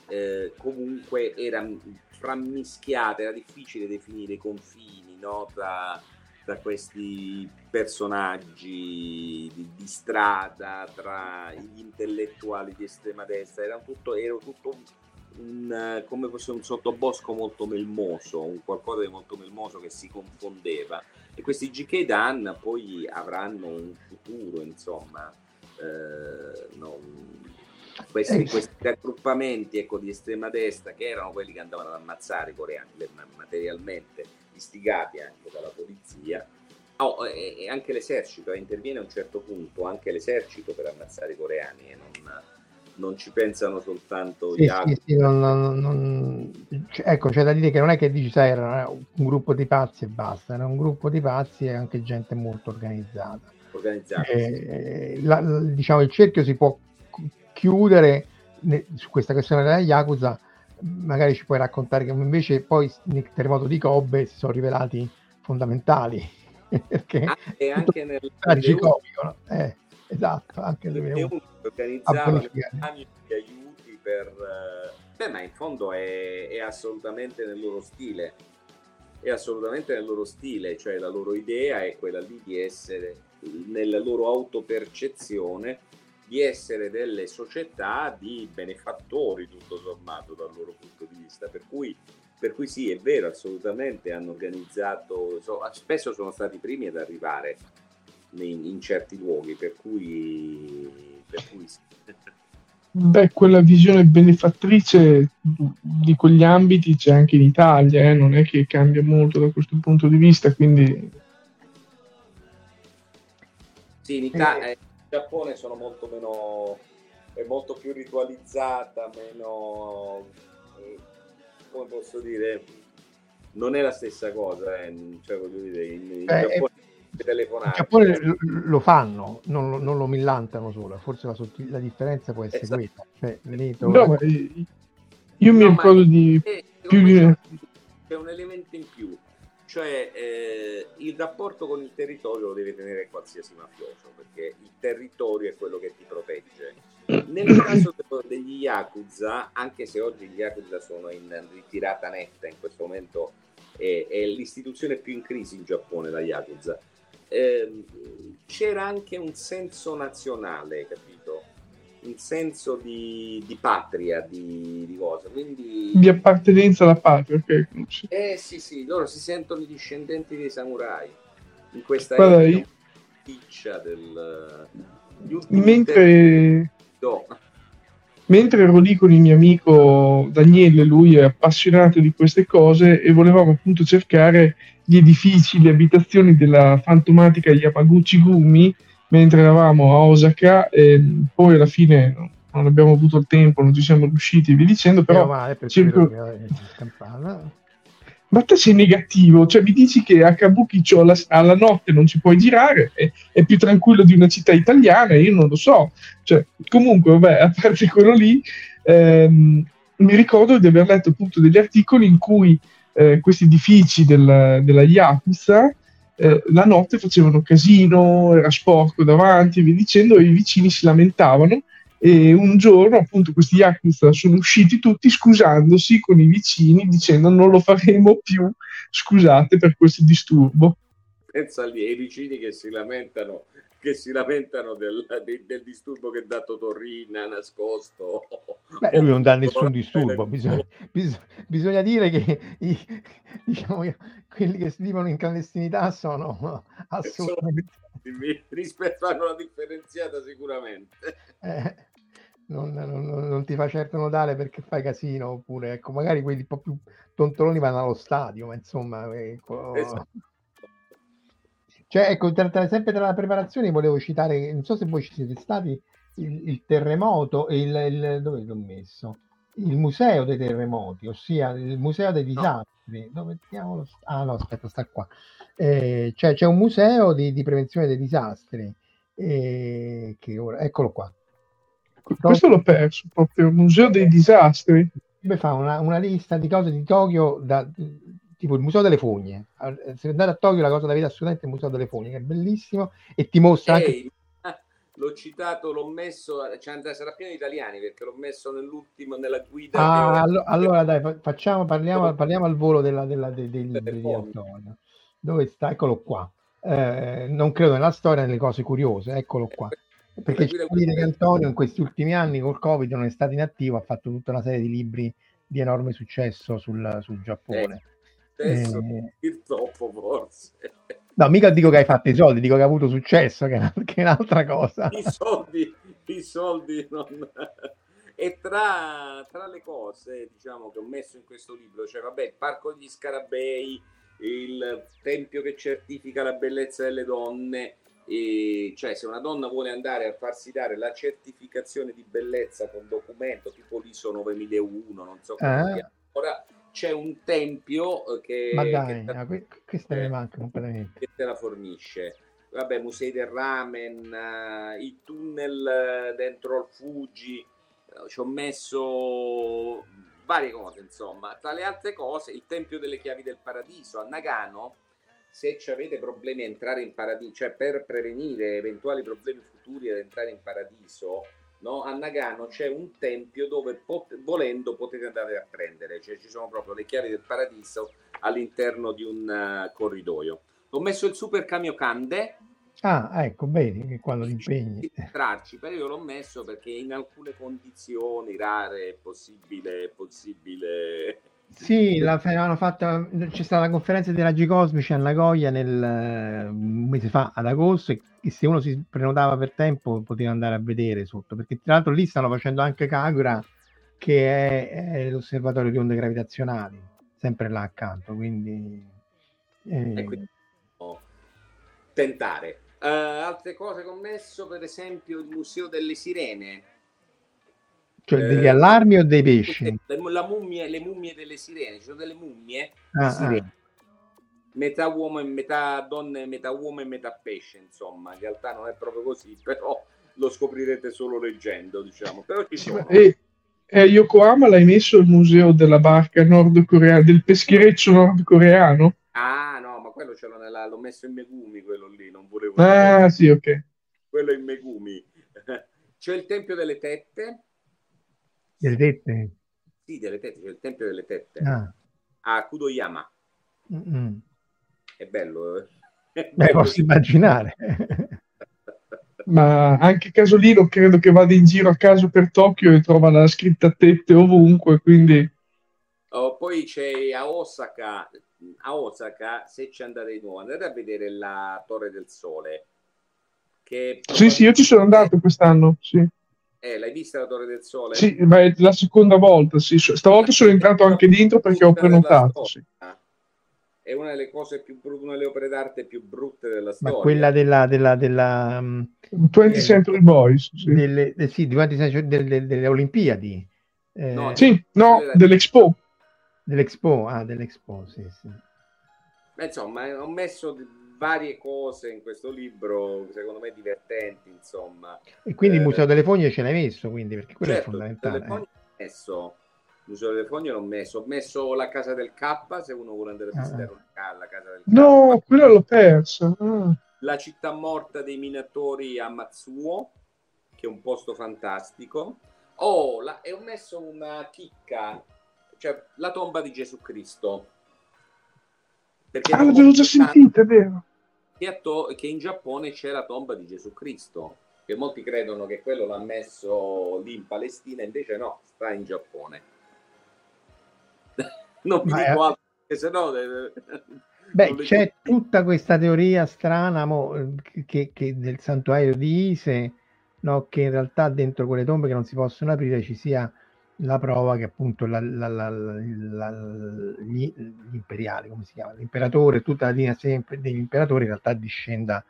S2: eh, comunque era frammischiata, era difficile definire i confini no? tra, tra questi personaggi di, di, strada, tra gli intellettuali di estrema destra, era tutto, era tutto un, come fosse un sottobosco molto melmoso, un qualcosa di molto melmoso che si confondeva. E questi GK Dan poi avranno un futuro, insomma, eh, non, questi, eh. questi raggruppamenti ecco, di estrema destra che erano quelli che andavano ad ammazzare i coreani materialmente, istigati anche dalla polizia, oh, e, e, anche l'esercito eh, interviene a un certo punto, anche l'esercito per ammazzare i coreani e non, non ci pensano soltanto
S1: sì, gli altri. Sì, sì, non, non, ecco, c'è da dire che non è che dici, sai, era un gruppo di pazzi e basta, era un gruppo di pazzi e anche gente molto organizzata.
S2: organizzata
S1: eh, la, diciamo, il cerchio si può chiudere ne, su questa questione della Yakuza, magari ci puoi raccontare che invece poi nel terremoto di Kobe si sono rivelati fondamentali. perché
S2: anche, anche nel
S1: comico, no? eh, esatto, anche nel 2001
S2: organizzava di aiuti per... Eh, beh, ma in fondo è, è assolutamente nel loro stile. È assolutamente nel loro stile, cioè la loro idea è quella lì di essere nella loro autopercezione di essere delle società di benefattori tutto sommato dal loro punto di vista. Per cui, per cui sì è vero assolutamente hanno organizzato so, spesso sono stati i primi ad arrivare in, in certi luoghi per cui, per cui sì.
S3: Beh, quella visione benefattrice di quegli ambiti c'è anche in Italia, eh? non è che cambia molto da questo punto di vista, quindi...
S2: Sì, in Italia, eh, Giappone sono molto meno è molto più ritualizzata, meno eh, come posso dire, non è la stessa cosa, eh. cioè voglio dire, in, in eh, Giappone
S1: telefonare. In Giappone lo, fanno, non lo, non lo, millantano solo, forse la, sottil- la differenza può essere esatto. questa. Cioè, Veneto,
S3: no, io mi ricordo di più di...
S2: C'è un elemento in più, cioè eh, il rapporto con il territorio lo deve tenere qualsiasi mafioso, perché il territorio è quello che ti protegge. Nel caso degli Yakuza, anche se oggi gli Yakuza sono in ritirata netta, in questo momento è, è l'istituzione più in crisi in Giappone, la Yakuza, eh, c'era anche un senso nazionale, capito? Un senso di, di patria, di, di, cosa. Quindi...
S3: Di appartenenza alla patria, ok.
S2: Eh sì, sì, loro si sentono i discendenti dei samurai in questa
S3: Guarda, io...
S2: del...
S3: Mentre... No. Mentre lì con il mio amico Daniele, lui è appassionato di queste cose e volevamo appunto cercare gli edifici, le abitazioni della fantomatica Yamaguchi Gumi mentre eravamo a Osaka e poi alla fine non abbiamo avuto il tempo, non ci siamo riusciti e via dicendo, però...
S1: Male, cerco...
S3: Ma te sei negativo, cioè mi dici che a Kabuki alla, alla notte non ci puoi girare, è, è, più tranquillo di una città italiana, io non lo so. Cioè, comunque, vabbè, a parte quello lì, ehm, mi ricordo di aver letto appunto degli articoli in cui eh, questi edifici del, della Yakuza eh, la notte facevano casino, era sporco davanti e via dicendo, e i vicini si lamentavano e un giorno appunto questi Yakuza sono usciti tutti scusandosi con i vicini dicendo non lo faremo più, scusate per questo disturbo.
S2: Pensa lì ai vicini che si lamentano che si lamentano del, del, del disturbo che ha dato Torrina nascosto.
S1: Beh, lui non dà nessun disturbo, bisogna, bisogna, bisogna dire che i, diciamo, quelli che si vivono in clandestinità sono assolutamente...
S2: Rispetto a una differenziata sicuramente.
S1: Eh, non, non, non, ti fa certo notare perché fai casino, oppure ecco, magari quelli un po' più tontoloni vanno allo stadio, ma insomma... Ecco... Esatto cioè, ecco, tra, tra, sempre tra la preparazione volevo citare, non so se voi ci siete stati, il, il terremoto e il, il, dove l'ho messo? Il museo dei terremoti, ossia il museo dei disastri. No. Dove diavolo? Ah no, aspetta, sta qua. Eh, cioè, c'è un museo di, di prevenzione dei disastri. Eh, che ora, eccolo qua.
S3: Questo l'ho perso proprio, il museo dei disastri.
S1: Beh, fa una, una lista di cose di Tokyo da, tipo il Museo delle Fogne. Se andate a Tokyo la cosa da vedere assolutamente il Museo delle Fogne, che è bellissimo e ti mostra Ehi,
S2: anche... L'ho citato, l'ho messo, cioè, sarà pieno di italiani perché l'ho messo nell'ultimo, nella guida.
S1: Ah, ho... allora dai, facciamo, parliamo, parliamo al volo della, della, de, de, de, di Antonio. Dove sta? Eccolo qua. Eh, non credo nella storia, nelle cose curiose, eccolo qua. Perché c'è da dire che Antonio in questi ultimi anni col Covid non è stato inattivo, ha fatto tutta una serie di libri di enorme successo sul, sul Giappone.
S2: Eh, eh, troppo forse.
S1: No, mica dico che hai fatto i soldi, dico che hai avuto successo, che è, un'altra cosa.
S2: I soldi, i soldi non... E tra, tra, le cose diciamo, che ho messo in questo libro, cioè vabbè, il Parco degli Scarabei, il Tempio che certifica la bellezza delle donne, e cioè se una donna vuole andare a farsi dare la certificazione di bellezza con documento tipo l'ISO 9001, non so come ah. ora c'è un tempio che,
S1: Ma dai, che, ah, questa mi manca completamente.
S2: Che te la fornisce. Vabbè, musei del ramen, uh, i tunnel dentro al Fuji, uh, ci ho messo varie cose, insomma. Tra le altre cose, il Tempio delle Chiavi del Paradiso a Nagano, se avete problemi a entrare in paradiso, cioè per prevenire eventuali problemi futuri ad entrare in paradiso, no? a Nagano c'è un tempio dove pot- volendo potete andare a prendere, cioè ci sono proprio le chiavi del paradiso all'interno di un uh, corridoio. Ho messo il Super Kamiokande.
S1: Ah, ecco, bene, che quando ti impegni.
S2: Entrarci, però io l'ho messo perché in alcune condizioni rare è possibile, è possibile
S1: sì, la, hanno c'è stata la conferenza dei raggi cosmici a Nagoya nel, un mese fa, ad agosto, e, e se uno si prenotava per tempo poteva andare a vedere sotto, perché tra l'altro lì stanno facendo anche Kagura, che è, è l'osservatorio di onde gravitazionali, sempre là accanto, quindi...
S2: Eh... quindi oh, tentare. Uh, altre cose che ho messo, per esempio il Museo delle Sirene,
S1: cioè eh, degli allarmi o dei pesci?
S2: Le, mummie, le mummie delle sirene, ci sono delle mummie, ah, sirene, ah. metà uomo e metà donna metà uomo e metà pesce, insomma, in realtà non è proprio così, però lo scoprirete solo leggendo, diciamo. Però ci sono.
S3: E, e a Yokohama l'hai messo il museo della barca nordcoreana, del peschereccio nordcoreano?
S2: Ah no, ma quello ce l'ho, nella, l'ho messo in Megumi, quello lì, non volevo...
S3: Ah dire. sì, ok.
S2: Quello in Megumi. C'è il Tempio delle Tette,
S1: delle tette?
S2: Sì, delle tette, c'è il tempio delle tette. Ah. A Kudoyama. Mm-hmm. È bello, eh?
S1: È Beh, posso immaginare.
S3: Ma anche Casolino credo che vada in giro a caso per Tokyo e trova la scritta tette ovunque, quindi...
S2: Oh, poi c'è a Osaka, a Osaka, se ci andate di nuovo, andate a vedere la Torre del Sole. Che
S3: sì, sì, io ci sono andato quest'anno, sì.
S2: Eh, l'hai vista la Torre del Sole?
S3: Sì, ma è la seconda volta, sì. Stavolta sono entrato anche dentro perché ho prenotato. Sì.
S2: È una delle cose più brutte, una delle opere d'arte più brutte della storia.
S1: Ma quella della... della, della um,
S3: 20th Century Boys, sì.
S1: Delle, eh, sì, delle, delle, delle Olimpiadi.
S3: Eh, no, sì, no, dell'Expo.
S1: Dell'Expo, ah, dell'Expo, sì, sì.
S2: Beh, insomma, ho messo varie cose in questo libro, secondo me divertenti, insomma.
S1: E quindi eh, il Museo delle Fogne ce l'hai messo, quindi, perché quello certo, è fondamentale.
S2: Delle Fogne eh. messo, il Museo delle Fogne l'ho messo, ho messo la Casa del K, se uno vuole andare a ah, visitare ah. la Casa del K.
S3: No, quella l'ho persa. Ah.
S2: La città morta dei minatori a Matsuo, che è un posto fantastico. Oh, la, e ho messo una chicca, cioè la tomba di Gesù Cristo
S3: perché ah, l'avevo già sentita, è vero.
S2: Che, to- che in Giappone c'è la tomba di Gesù Cristo, che molti credono che quello l'ha messo lì in Palestina, invece no, sta in Giappone. non mi dico altro, perché se no...
S1: Beh, c'è tutta questa teoria strana mo, che, che, del santuario di Ise, no, che in realtà dentro quelle tombe che non si possono aprire ci sia la prova che appunto la, la, la, gli, imperiali, come si chiama, l'imperatore, tutta la linea degli imperatori in realtà discenda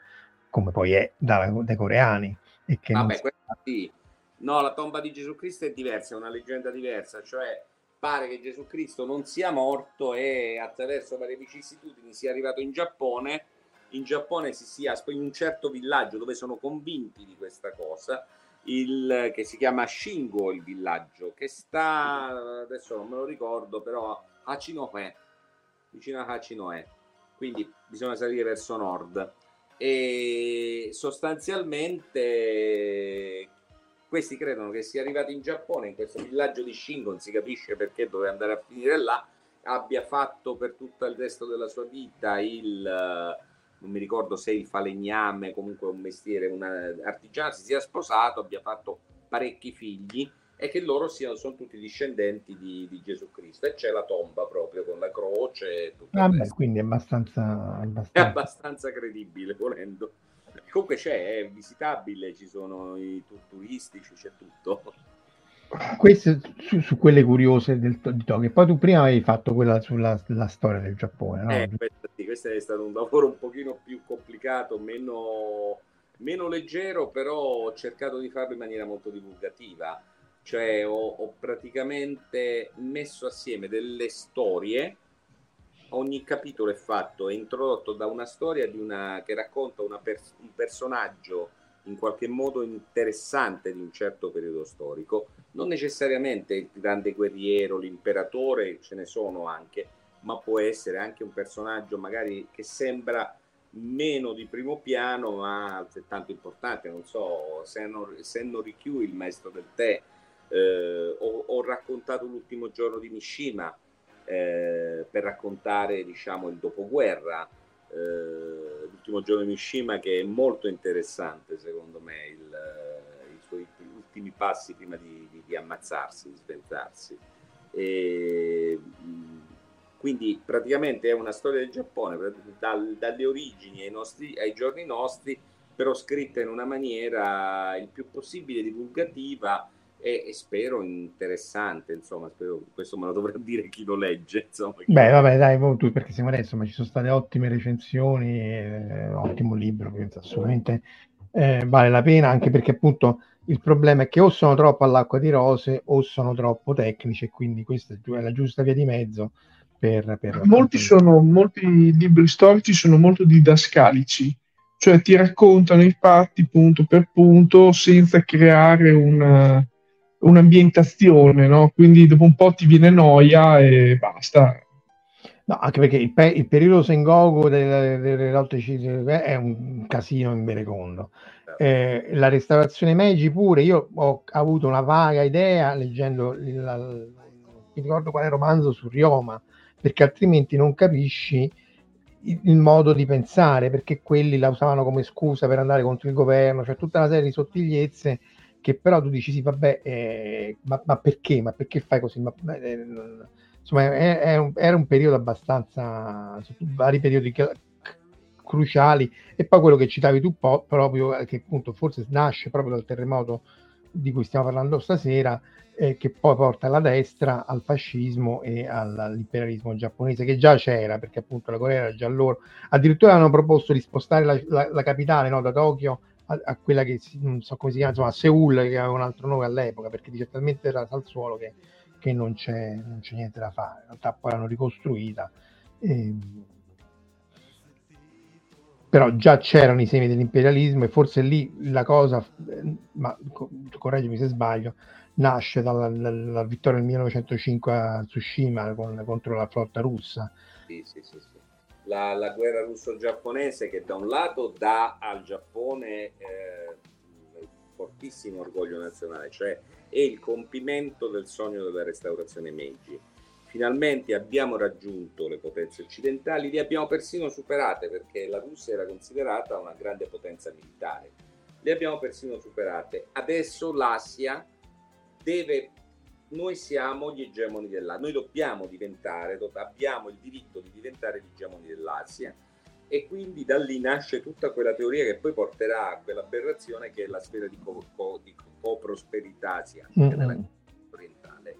S1: come poi è da, dai coreani. E che
S2: Vabbè, si... sì. No, la tomba di Gesù Cristo è diversa, è una leggenda diversa, cioè pare che Gesù Cristo non sia morto e attraverso varie vicissitudini sia arrivato in Giappone. In Giappone si sia in un certo villaggio dove sono convinti di questa cosa il, che si chiama Shingo il villaggio, che sta, adesso non me lo ricordo, però a Hachinohe, vicino a Hachinohe, quindi bisogna salire verso nord. E sostanzialmente questi credono che sia arrivato in Giappone, in questo villaggio di Shingo, non si capisce perché doveva andare a finire là, abbia fatto per tutto il resto della sua vita il non mi ricordo se il falegname, comunque un mestiere, un artigiano, si sia sposato, abbia fatto parecchi figli e che loro siano, sono tutti discendenti di, di Gesù Cristo e c'è la tomba proprio con la croce.
S1: Ah, beh, quindi è abbastanza, abbastanza...
S2: È abbastanza credibile volendo. Comunque c'è, è visitabile, ci sono i tour turistici, c'è tutto.
S1: Queste su, su, quelle curiose del, di Tokyo. Poi tu prima avevi fatto quella sulla storia del Giappone, no?
S2: Eh, questo, sì, questo è stato un lavoro un pochino più complicato, meno, meno leggero, però ho cercato di farlo in maniera molto divulgativa. Cioè ho, ho praticamente messo assieme delle storie ogni capitolo è fatto, è introdotto da una storia una, che racconta pers- un personaggio in qualche modo interessante di un certo periodo storico, non necessariamente il grande guerriero, l'imperatore, ce ne sono anche, ma può essere anche un personaggio magari che sembra meno di primo piano, ma altrettanto importante, non so, Senno, Senno Rikyu, il maestro del tè, eh, ho, ho, raccontato l'ultimo giorno di Mishima eh, per raccontare, diciamo, il dopoguerra, eh, l'ultimo giorno di Mishima che è molto interessante secondo me il, eh, i suoi ultimi passi prima di, di, di ammazzarsi, di sventlarsi. E, quindi praticamente è una storia del Giappone dal, dalle origini ai, nostri, ai giorni nostri, però scritta in una maniera il più possibile divulgativa e, e, spero interessante, insomma, spero, questo me lo dovrà dire chi lo legge. Insomma,
S1: Beh, vabbè, dai, tu perché siamo adesso, ma ci sono state ottime recensioni, eh, ottimo libro, penso assolutamente eh, vale la pena, anche perché appunto il problema è che o sono troppo all'acqua di rose o sono troppo tecnici e quindi questa è la giusta via di mezzo. Per, per
S3: molti, sono, molti libri storici sono molto didascalici, cioè ti raccontano i fatti punto per punto senza creare un un'ambientazione, no? Quindi dopo un po' ti viene noia e basta.
S1: No, anche perché il, pe- il periodo Sengoku delle, delle lotte è un casino in Berecondo. Eh, la restaurazione Meiji pure, io ho avuto una vaga idea leggendo il, il, mi ricordo quale romanzo su Ryoma, perché altrimenti non capisci il, il, modo di pensare, perché quelli la usavano come scusa per andare contro il governo, cioè tutta una serie di sottigliezze che però tu dici sì vabbè eh, ma, ma, perché? Ma perché fai così? Ma, eh, insomma è, è un, era un periodo abbastanza vari periodi che, cruciali e poi quello che citavi tu po- proprio eh, che appunto forse nasce proprio dal terremoto di cui stiamo parlando stasera eh, che poi porta alla destra al fascismo e all'imperialismo giapponese che già c'era perché appunto la Corea era già loro addirittura hanno proposto di spostare la, la, la capitale no, da Tokyo a, a, quella che non so come si chiama, insomma, a Seul, che aveva un altro nome all'epoca, perché dice talmente era al suolo che, che non, c'è, non, c'è, niente da fare. In realtà poi l'hanno ricostruita. E, però già c'erano i semi dell'imperialismo e forse lì la cosa, ma correggimi se sbaglio, nasce dalla, dalla vittoria del 1905 a Tsushima con, contro la flotta russa.
S2: Sì, sì, sì, sì la, la guerra russo-giapponese che da un lato dà al Giappone eh, fortissimo orgoglio nazionale, cioè è il compimento del sogno della restaurazione Meiji. Finalmente abbiamo raggiunto le potenze occidentali, le abbiamo persino superate perché la Russia era considerata una grande potenza militare. Le abbiamo persino superate. Adesso l'Asia deve noi siamo gli egemoni dell'Asia, noi dobbiamo diventare, abbiamo il diritto di diventare gli egemoni dell'Asia e quindi da lì nasce tutta quella teoria che poi porterà a quell'aberrazione che è la sfera di, co- co- di co-prosperità asiatica mm-hmm. orientale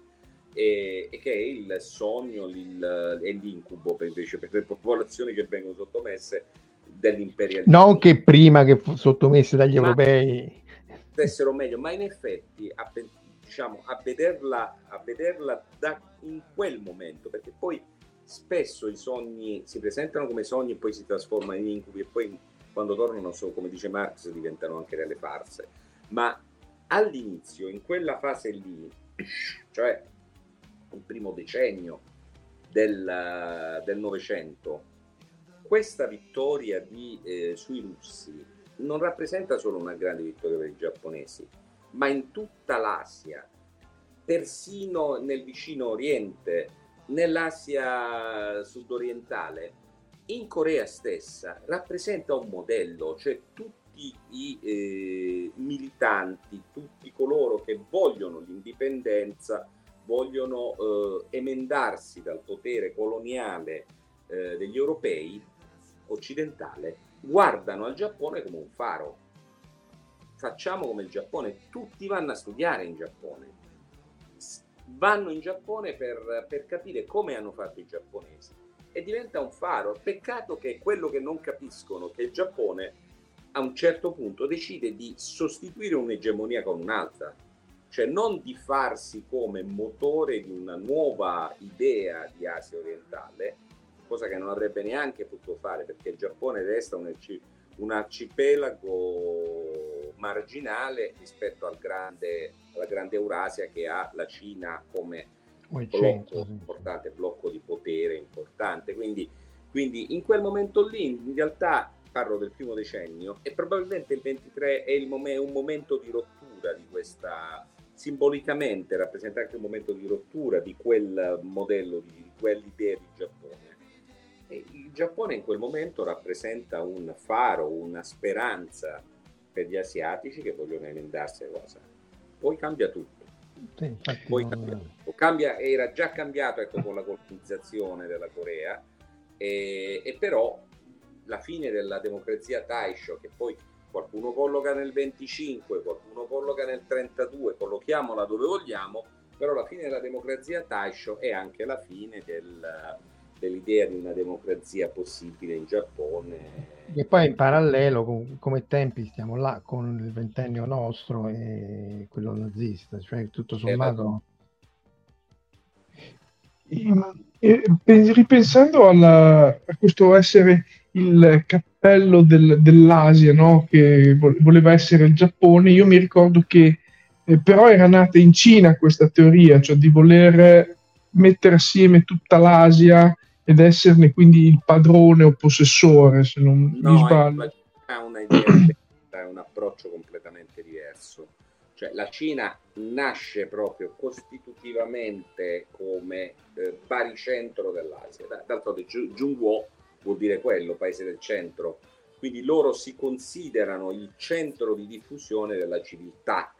S2: e, e, che è il sogno il, e l'incubo per, invece per le popolazioni che vengono sottomesse dell'imperialismo.
S1: Non che prima che sottomesse dagli ma europei
S2: stessero meglio, ma in effetti a, diciamo, a vederla, a vederla da, in quel momento, perché poi spesso i sogni si presentano come sogni e poi si trasformano in incubi e poi quando tornano, so, come dice Marx, diventano anche delle farse. Ma all'inizio, in quella fase lì, cioè il primo decennio del, Novecento, questa vittoria di, eh, sui russi non rappresenta solo una grande vittoria per i giapponesi, ma in tutta l'Asia, persino nel vicino Oriente, nell'Asia sudorientale, in Corea stessa rappresenta un modello, cioè tutti i eh, militanti, tutti coloro che vogliono l'indipendenza, vogliono eh, emendarsi dal potere coloniale eh, degli europei occidentale, guardano al Giappone come un faro. Facciamo come il Giappone, tutti vanno a studiare in Giappone, vanno in Giappone per, per capire come hanno fatto i giapponesi. E diventa un faro. Peccato che quello che non capiscono, che il Giappone a un certo punto decide di sostituire un'egemonia con un'altra, cioè non di farsi come motore di una nuova idea di Asia orientale, cosa che non avrebbe neanche potuto fare perché il Giappone resta un, un arcipelago marginale rispetto al grande, alla grande Eurasia che ha la Cina come blocco importante, blocco di potere importante. Quindi, quindi in quel momento lì, in realtà parlo del primo decennio, e probabilmente il 23 è il mom- un momento di rottura di questa, simbolicamente rappresenta anche un momento di rottura di quel modello, di, di quell'idea di Giappone. E il Giappone in quel momento rappresenta un faro, una speranza per gli asiatici che vogliono emendarsi a cosa. Poi cambia tutto. Sì, Poi non... cambia tutto. Cambia, era già cambiato ecco, con la colonizzazione della Corea, e, e però la fine della democrazia Taisho, che poi qualcuno colloca nel 25, qualcuno colloca nel 32, collochiamola dove vogliamo, però la fine della democrazia Taisho è anche la fine del, dell'idea di una democrazia possibile in Giappone.
S1: E poi in parallelo, con, come tempi, stiamo là con il ventennio nostro e quello nazista, cioè tutto sommato...
S3: E, ripensando alla, a questo essere il cappello del, dell'Asia, no? che voleva essere il Giappone, io mi ricordo che eh, però era nata in Cina questa teoria, cioè di voler mettere assieme tutta l'Asia ed esserne quindi il padrone o possessore, se non no, mi sbaglio.
S2: Ha una idea, è un approccio completamente diverso. Cioè, la Cina nasce proprio costitutivamente come eh, baricentro dell'Asia. D'altronde Zhongguo vuol dire quello, paese del centro. Quindi loro si considerano il centro di diffusione della civiltà.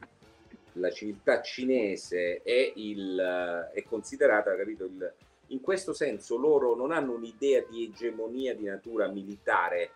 S2: La civiltà cinese è, il, è considerata, capito, il, in questo senso loro non hanno un'idea di egemonia di natura militare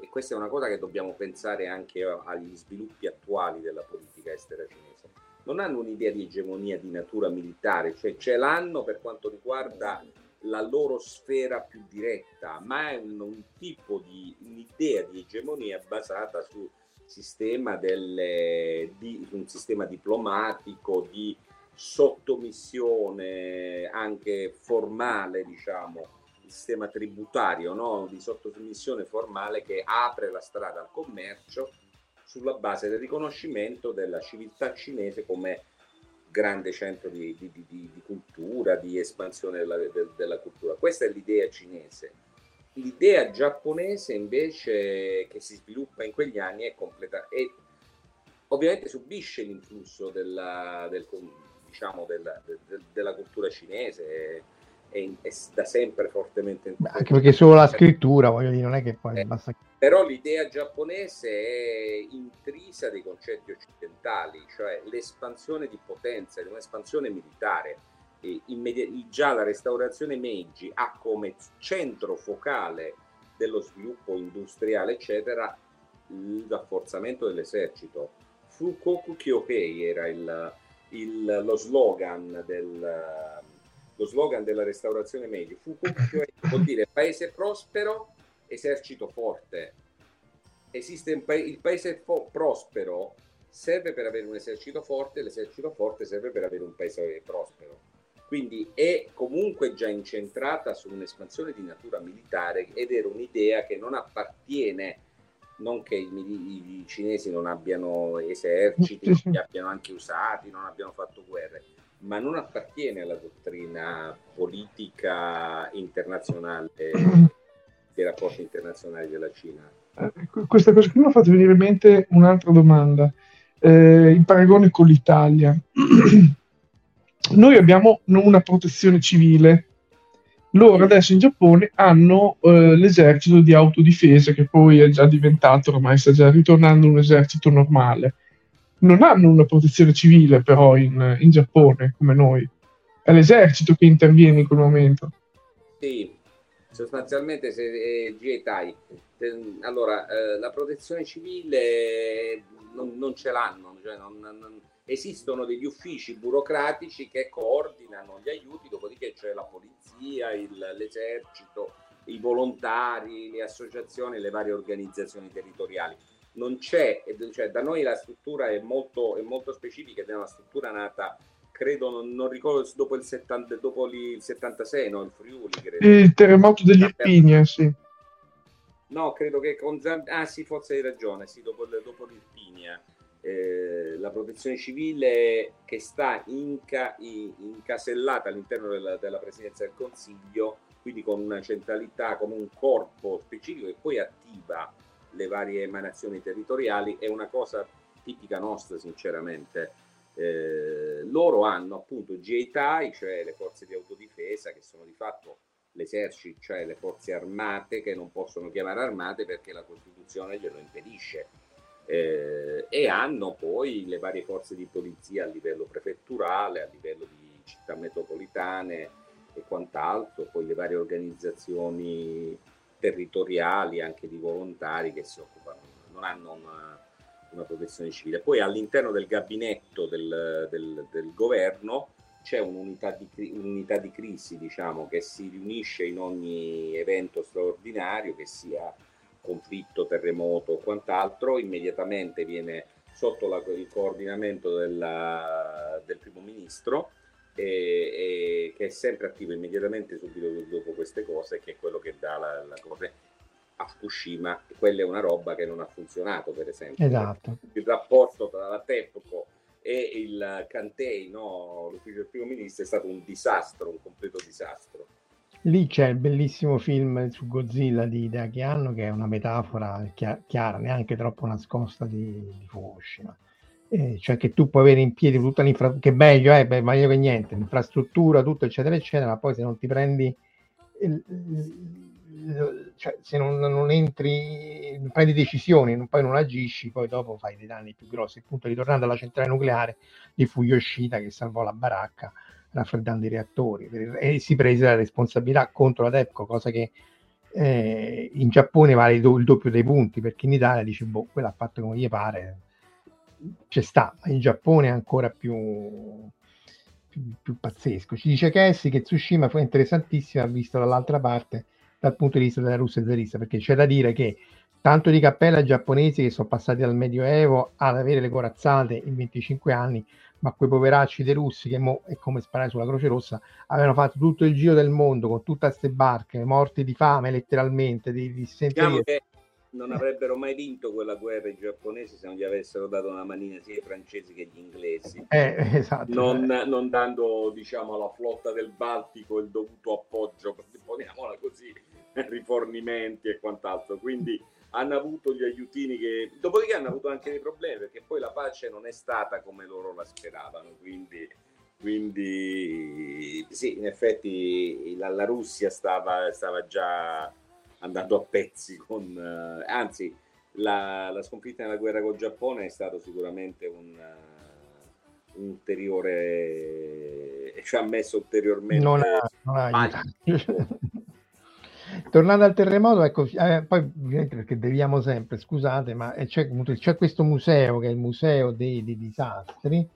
S2: e questa è una cosa che dobbiamo pensare anche agli sviluppi attuali della politica estera cinese. Non hanno un'idea di egemonia di natura militare, cioè ce l'hanno per quanto riguarda la loro sfera più diretta, ma è un, un tipo di un'idea di egemonia basata su sistema delle, di, un sistema diplomatico, di sottomissione anche formale, diciamo, il sistema tributario no? di sottomissione formale che apre la strada al commercio sulla base del riconoscimento della civiltà cinese come grande centro di, di, di, cultura, di espansione della, de, della cultura. Questa è l'idea cinese. L'idea giapponese invece che si sviluppa in quegli anni è completa e ovviamente subisce l'influsso della, del, diciamo, della, de, della cultura cinese è, è, da sempre fortemente
S1: anche perché solo la scrittura voglio dire non è che poi eh, basta
S2: però l'idea giapponese è intrisa dei concetti occidentali cioè l'espansione di potenza un'espansione militare immedi- già la restaurazione Meiji ha come centro focale dello sviluppo industriale eccetera il rafforzamento dell'esercito Fukoku Kyohei era il, il, lo, slogan del, lo slogan della restaurazione media. Fukushima vuol dire paese prospero, esercito forte. Esiste pa- il paese fo- prospero serve per avere un esercito forte, l'esercito forte serve per avere un paese prospero. Quindi è comunque già incentrata su un'espansione di natura militare ed era un'idea che non appartiene non che i, i, cinesi non abbiano eserciti, li abbiano anche usati, non abbiano fatto guerre, ma non appartiene alla dottrina politica internazionale dei rapporti internazionali della Cina.
S3: Eh, questa cosa qui mi ha fatto venire in mente un'altra domanda, eh, in paragone con l'Italia. Noi abbiamo una protezione civile loro adesso in Giappone hanno eh, l'esercito di autodifesa che poi è già diventato, ormai sta già ritornando un esercito normale. Non hanno una protezione civile però in, in Giappone come noi. È l'esercito che interviene in quel momento.
S2: Sì, sostanzialmente se eh, GETAI. Allora, eh, la protezione civile non, non ce l'hanno, cioè non, non, esistono degli uffici burocratici che coordinano gli aiuti, dopodiché c'è la polizia, il, l'esercito, i volontari, le associazioni, le varie organizzazioni territoriali. Non c'è, cioè da noi la struttura è molto, è molto specifica ed è una struttura nata credo, non, non, ricordo, dopo il, 70, dopo il 76, no? Il Friuli, credo.
S3: Il terremoto degli Irpinia, sì.
S2: No, credo che con Zamp- Ah sì, forse hai ragione, sì, dopo, dopo l'Irpinia eh, la protezione civile che sta inca, incasellata all'interno della, della, presidenza del Consiglio, quindi con una centralità, come un corpo specifico che poi attiva le varie emanazioni territoriali, è una cosa tipica nostra, sinceramente. Eh, loro hanno appunto GITAI, cioè le forze di autodifesa, che sono di fatto l'esercito, cioè le forze armate, che non possono chiamare armate perché la Costituzione glielo impedisce eh, e hanno poi le varie forze di polizia a livello prefetturale, a livello di città metropolitane e quant'altro, poi le varie organizzazioni territoriali, anche di volontari che si occupano, non hanno una, una protezione civile. Poi all'interno del gabinetto del, del, del governo c'è un'unità di, un'unità di crisi, diciamo, che si riunisce in ogni evento straordinario, che sia conflitto, terremoto o quant'altro, immediatamente viene sotto la, il coordinamento della, del primo ministro e, e, che è sempre attivo immediatamente subito dopo queste cose, che è quello che dà la, la cosa a Fukushima. Quella è una roba che non ha funzionato, per esempio.
S1: Esatto.
S2: Il rapporto tra la TEPCO e il Cantei, no, l'ufficio del primo ministro, è stato un disastro, un completo disastro.
S1: Lì c'è il bellissimo film su Godzilla di Hideaki Anno che è una metafora chiara, neanche troppo nascosta di, di Fukushima. Eh, cioè che tu puoi avere in piedi tutta l'infrastruttura, che meglio è, beh, meglio che niente, l'infrastruttura, tutto eccetera eccetera, ma poi se non ti prendi, il, il, cioè se non, non, entri, non prendi decisioni, non, poi non agisci, poi dopo fai dei danni più grossi. Appunto, ritornando alla centrale nucleare di Fuyoshida che salvò la baracca, raffreddando i reattori e si prese la responsabilità contro la TEPCO, cosa che eh, in Giappone vale il, do- il, doppio dei punti perché in Italia dice boh, quello ha fatto come gli pare, c'è sta, ma in Giappone è ancora più, più, più pazzesco. Ci dice Cassie che Tsushima fu interessantissima vista dall'altra parte dal punto di vista della Russia zarista perché c'è da dire che tanto di cappella giapponesi che sono passati dal Medioevo ad avere le corazzate in 25 anni ma quei poveracci dei russi che mo è come sparare sulla Croce Rossa avevano fatto tutto il giro del mondo con tutte queste barche morti di fame letteralmente di, di
S2: diciamo che non avrebbero mai vinto quella guerra i giapponesi se non gli avessero dato una manina sia i francesi che gli inglesi.
S1: Eh, esatto,
S2: non, non, dando diciamo alla flotta del Baltico il dovuto appoggio poniamola così rifornimenti e quant'altro. Quindi hanno avuto gli aiutini che dopodiché hanno avuto anche dei problemi perché poi la pace non è stata come loro la speravano quindi, quindi sì in effetti la, la Russia stava, stava, già andando a pezzi con uh, anzi la, la, sconfitta nella guerra col Giappone è stato sicuramente un, uh, ulteriore ci ha messo ulteriormente
S1: non ha, non ha Tornando al terremoto, ecco, eh, poi perché deviamo sempre, scusate, ma eh, c'è, c'è, questo museo che è il museo dei, dei disastri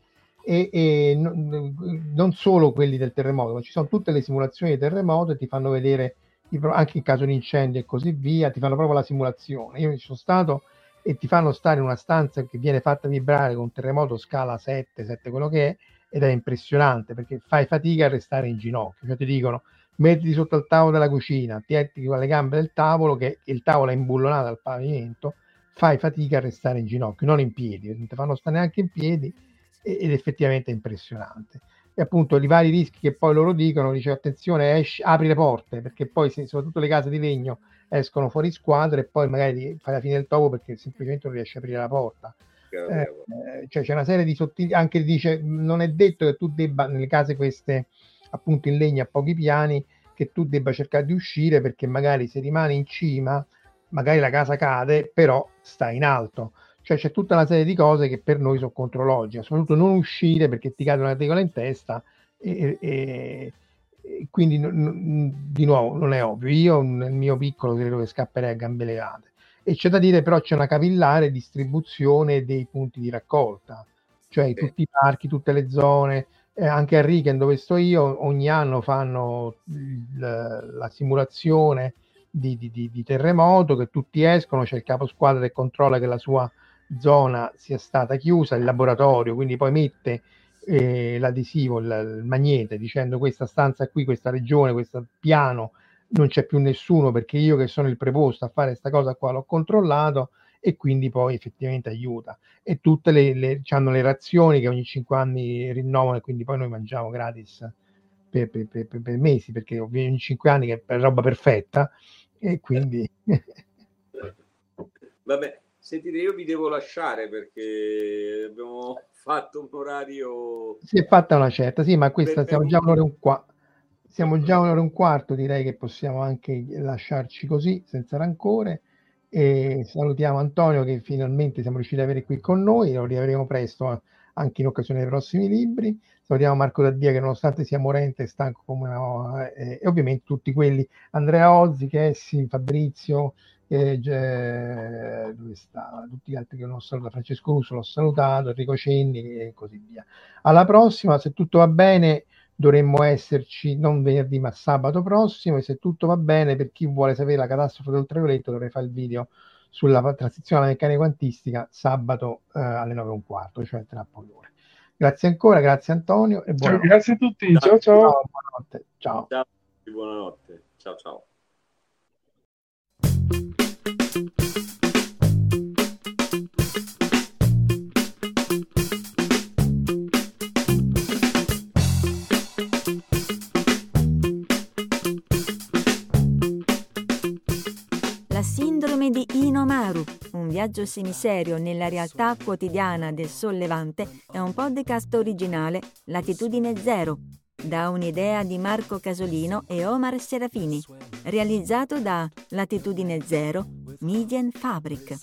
S1: e, e non, solo quelli del terremoto, ma ci sono tutte le simulazioni di terremoto e ti fanno vedere anche in caso di incendio e così via, ti fanno proprio la simulazione. Io ci sono stato e ti fanno stare in una stanza che viene fatta vibrare con un terremoto scala 7, 7 quello che è, ed è impressionante perché fai fatica a restare in ginocchio, cioè ti dicono mettiti sotto il tavolo della cucina, ti metti con le gambe del tavolo, che il tavolo è imbullonato al pavimento, fai fatica a restare in ginocchio, non in piedi, non ti fanno stare neanche in piedi ed effettivamente è impressionante. E appunto i vari rischi che poi loro dicono, dice attenzione, esci, apri le porte, perché poi se, soprattutto le case di legno escono fuori squadra e poi magari fai la fine del topo perché semplicemente non riesci a aprire la porta. Eh, eh, cioè c'è una serie di sottili, anche dice non è detto che tu debba nelle case queste appunto in legno a pochi piani che tu debba cercare di uscire perché magari se rimani in cima, magari la casa cade, però sta in alto. Cioè c'è tutta una serie di cose che per noi sono contrologiche, soprattutto non uscire perché ti cade una tegola in testa e, e, e quindi n- n- di nuovo non è ovvio. Io nel mio piccolo credo che scapperei a gambe levate. E c'è da dire però c'è una capillare distribuzione dei punti di raccolta, cioè
S2: Sì.
S1: tutti i parchi, tutte le zone, eh, anche a Riken dove sto io ogni anno fanno il- la simulazione di, di- di- di terremoto che tutti escono, c'è il capo squadra che controlla che la sua zona sia stata chiusa, il laboratorio, quindi poi mette eh, l'adesivo, il, il magnete dicendo questa stanza qui, questa regione, questo piano non c'è più nessuno perché io che sono il preposto a fare questa cosa qua l'ho controllato e quindi poi effettivamente aiuta e tutte le, le hanno le razioni che ogni 5 anni rinnovano e quindi poi noi mangiamo gratis per, per- per- per- mesi perché ogni 5 anni che è roba perfetta e quindi
S2: Vabbè, sentite, io vi devo lasciare perché abbiamo fatto un orario...
S1: si è fatta una certa, sì, ma questa siamo già un'ora e un quarto. Siamo già un'ora e un quarto, direi che possiamo anche lasciarci così, senza rancore. E salutiamo Antonio che finalmente siamo riusciti ad avere qui con noi, lo riavremo presto eh, anche in occasione dei prossimi libri. Salutiamo Marco Daddia che nonostante sia morente e stanco come una... eh, e ovviamente tutti quelli, Andrea Ozzi, Chessi, Fabrizio, eh, dove sta? Tutti gli altri che non ho salutato, Francesco Russo l'ho salutato, Enrico Cenni e così via. Alla prossima, se tutto va bene, dovremmo esserci non venerdì ma sabato prossimo e se tutto va bene, per chi vuole sapere la catastrofe dell'ultravioletto dovrei fare il video sulla transizione alla meccanica quantistica sabato eh, alle 9 e un quarto, cioè tra poche ore. Grazie ancora, grazie Antonio e buonanotte.
S3: Grazie a tutti, ciao ciao.
S1: Ciao, buonanotte. Ciao.
S2: Ciao, buonanotte. Ciao, ciao.
S4: Sindrome di Inomaru, un viaggio semiserio nella realtà quotidiana del sollevante, è un podcast originale Latitudine Zero, da un'idea di Marco Casolino e Omar Serafini, realizzato da Latitudine Zero, Median Fabric.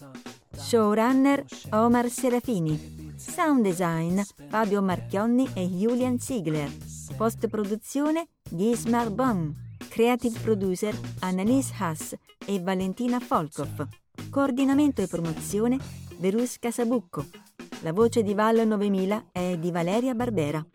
S4: Showrunner Omar Serafini. Sound design Fabio Marchionni e Julian Ziegler. Post produzione Gismar Baum. Creative producer Annalise Haas e Valentina Folkov. Coordinamento e promozione Verus Casabucco. La voce di Val 9000 è di Valeria Barbera.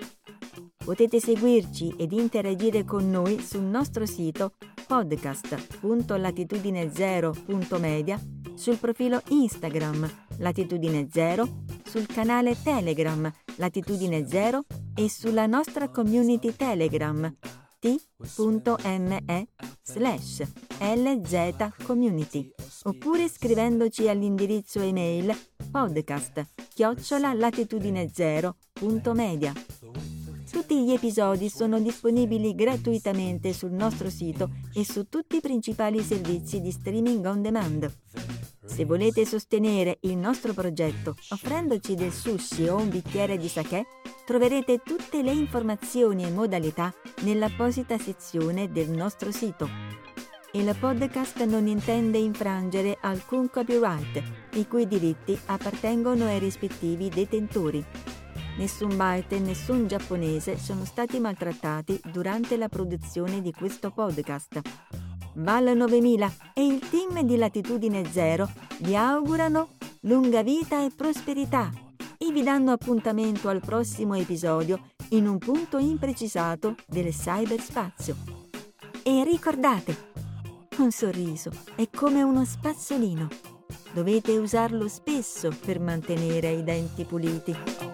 S4: Potete seguirci ed interagire con noi sul nostro sito podcast.latitudine0.media, sul profilo Instagram Latitudine Zero, sul canale Telegram Latitudine Zero e sulla nostra community Telegram t.me slash lzcommunity oppure scrivendoci all'indirizzo email podcast chiocciola latitudine media. Tutti gli episodi sono disponibili gratuitamente sul nostro sito e su tutti i principali servizi di streaming on demand. Se volete sostenere il nostro progetto offrendoci del sushi o un bicchiere di sake, troverete tutte le informazioni e modalità nell'apposita sezione del nostro sito. Il podcast non intende infrangere alcun copyright, i cui diritti appartengono ai rispettivi detentori. Nessun byte e nessun giapponese sono stati maltrattati durante la produzione di questo podcast. Val 9000 e il team di Latitudine Zero vi augurano lunga vita e prosperità e vi danno appuntamento al prossimo episodio in un punto imprecisato del cyberspazio. E ricordate, un sorriso è come uno spazzolino. Dovete usarlo spesso per mantenere i denti puliti.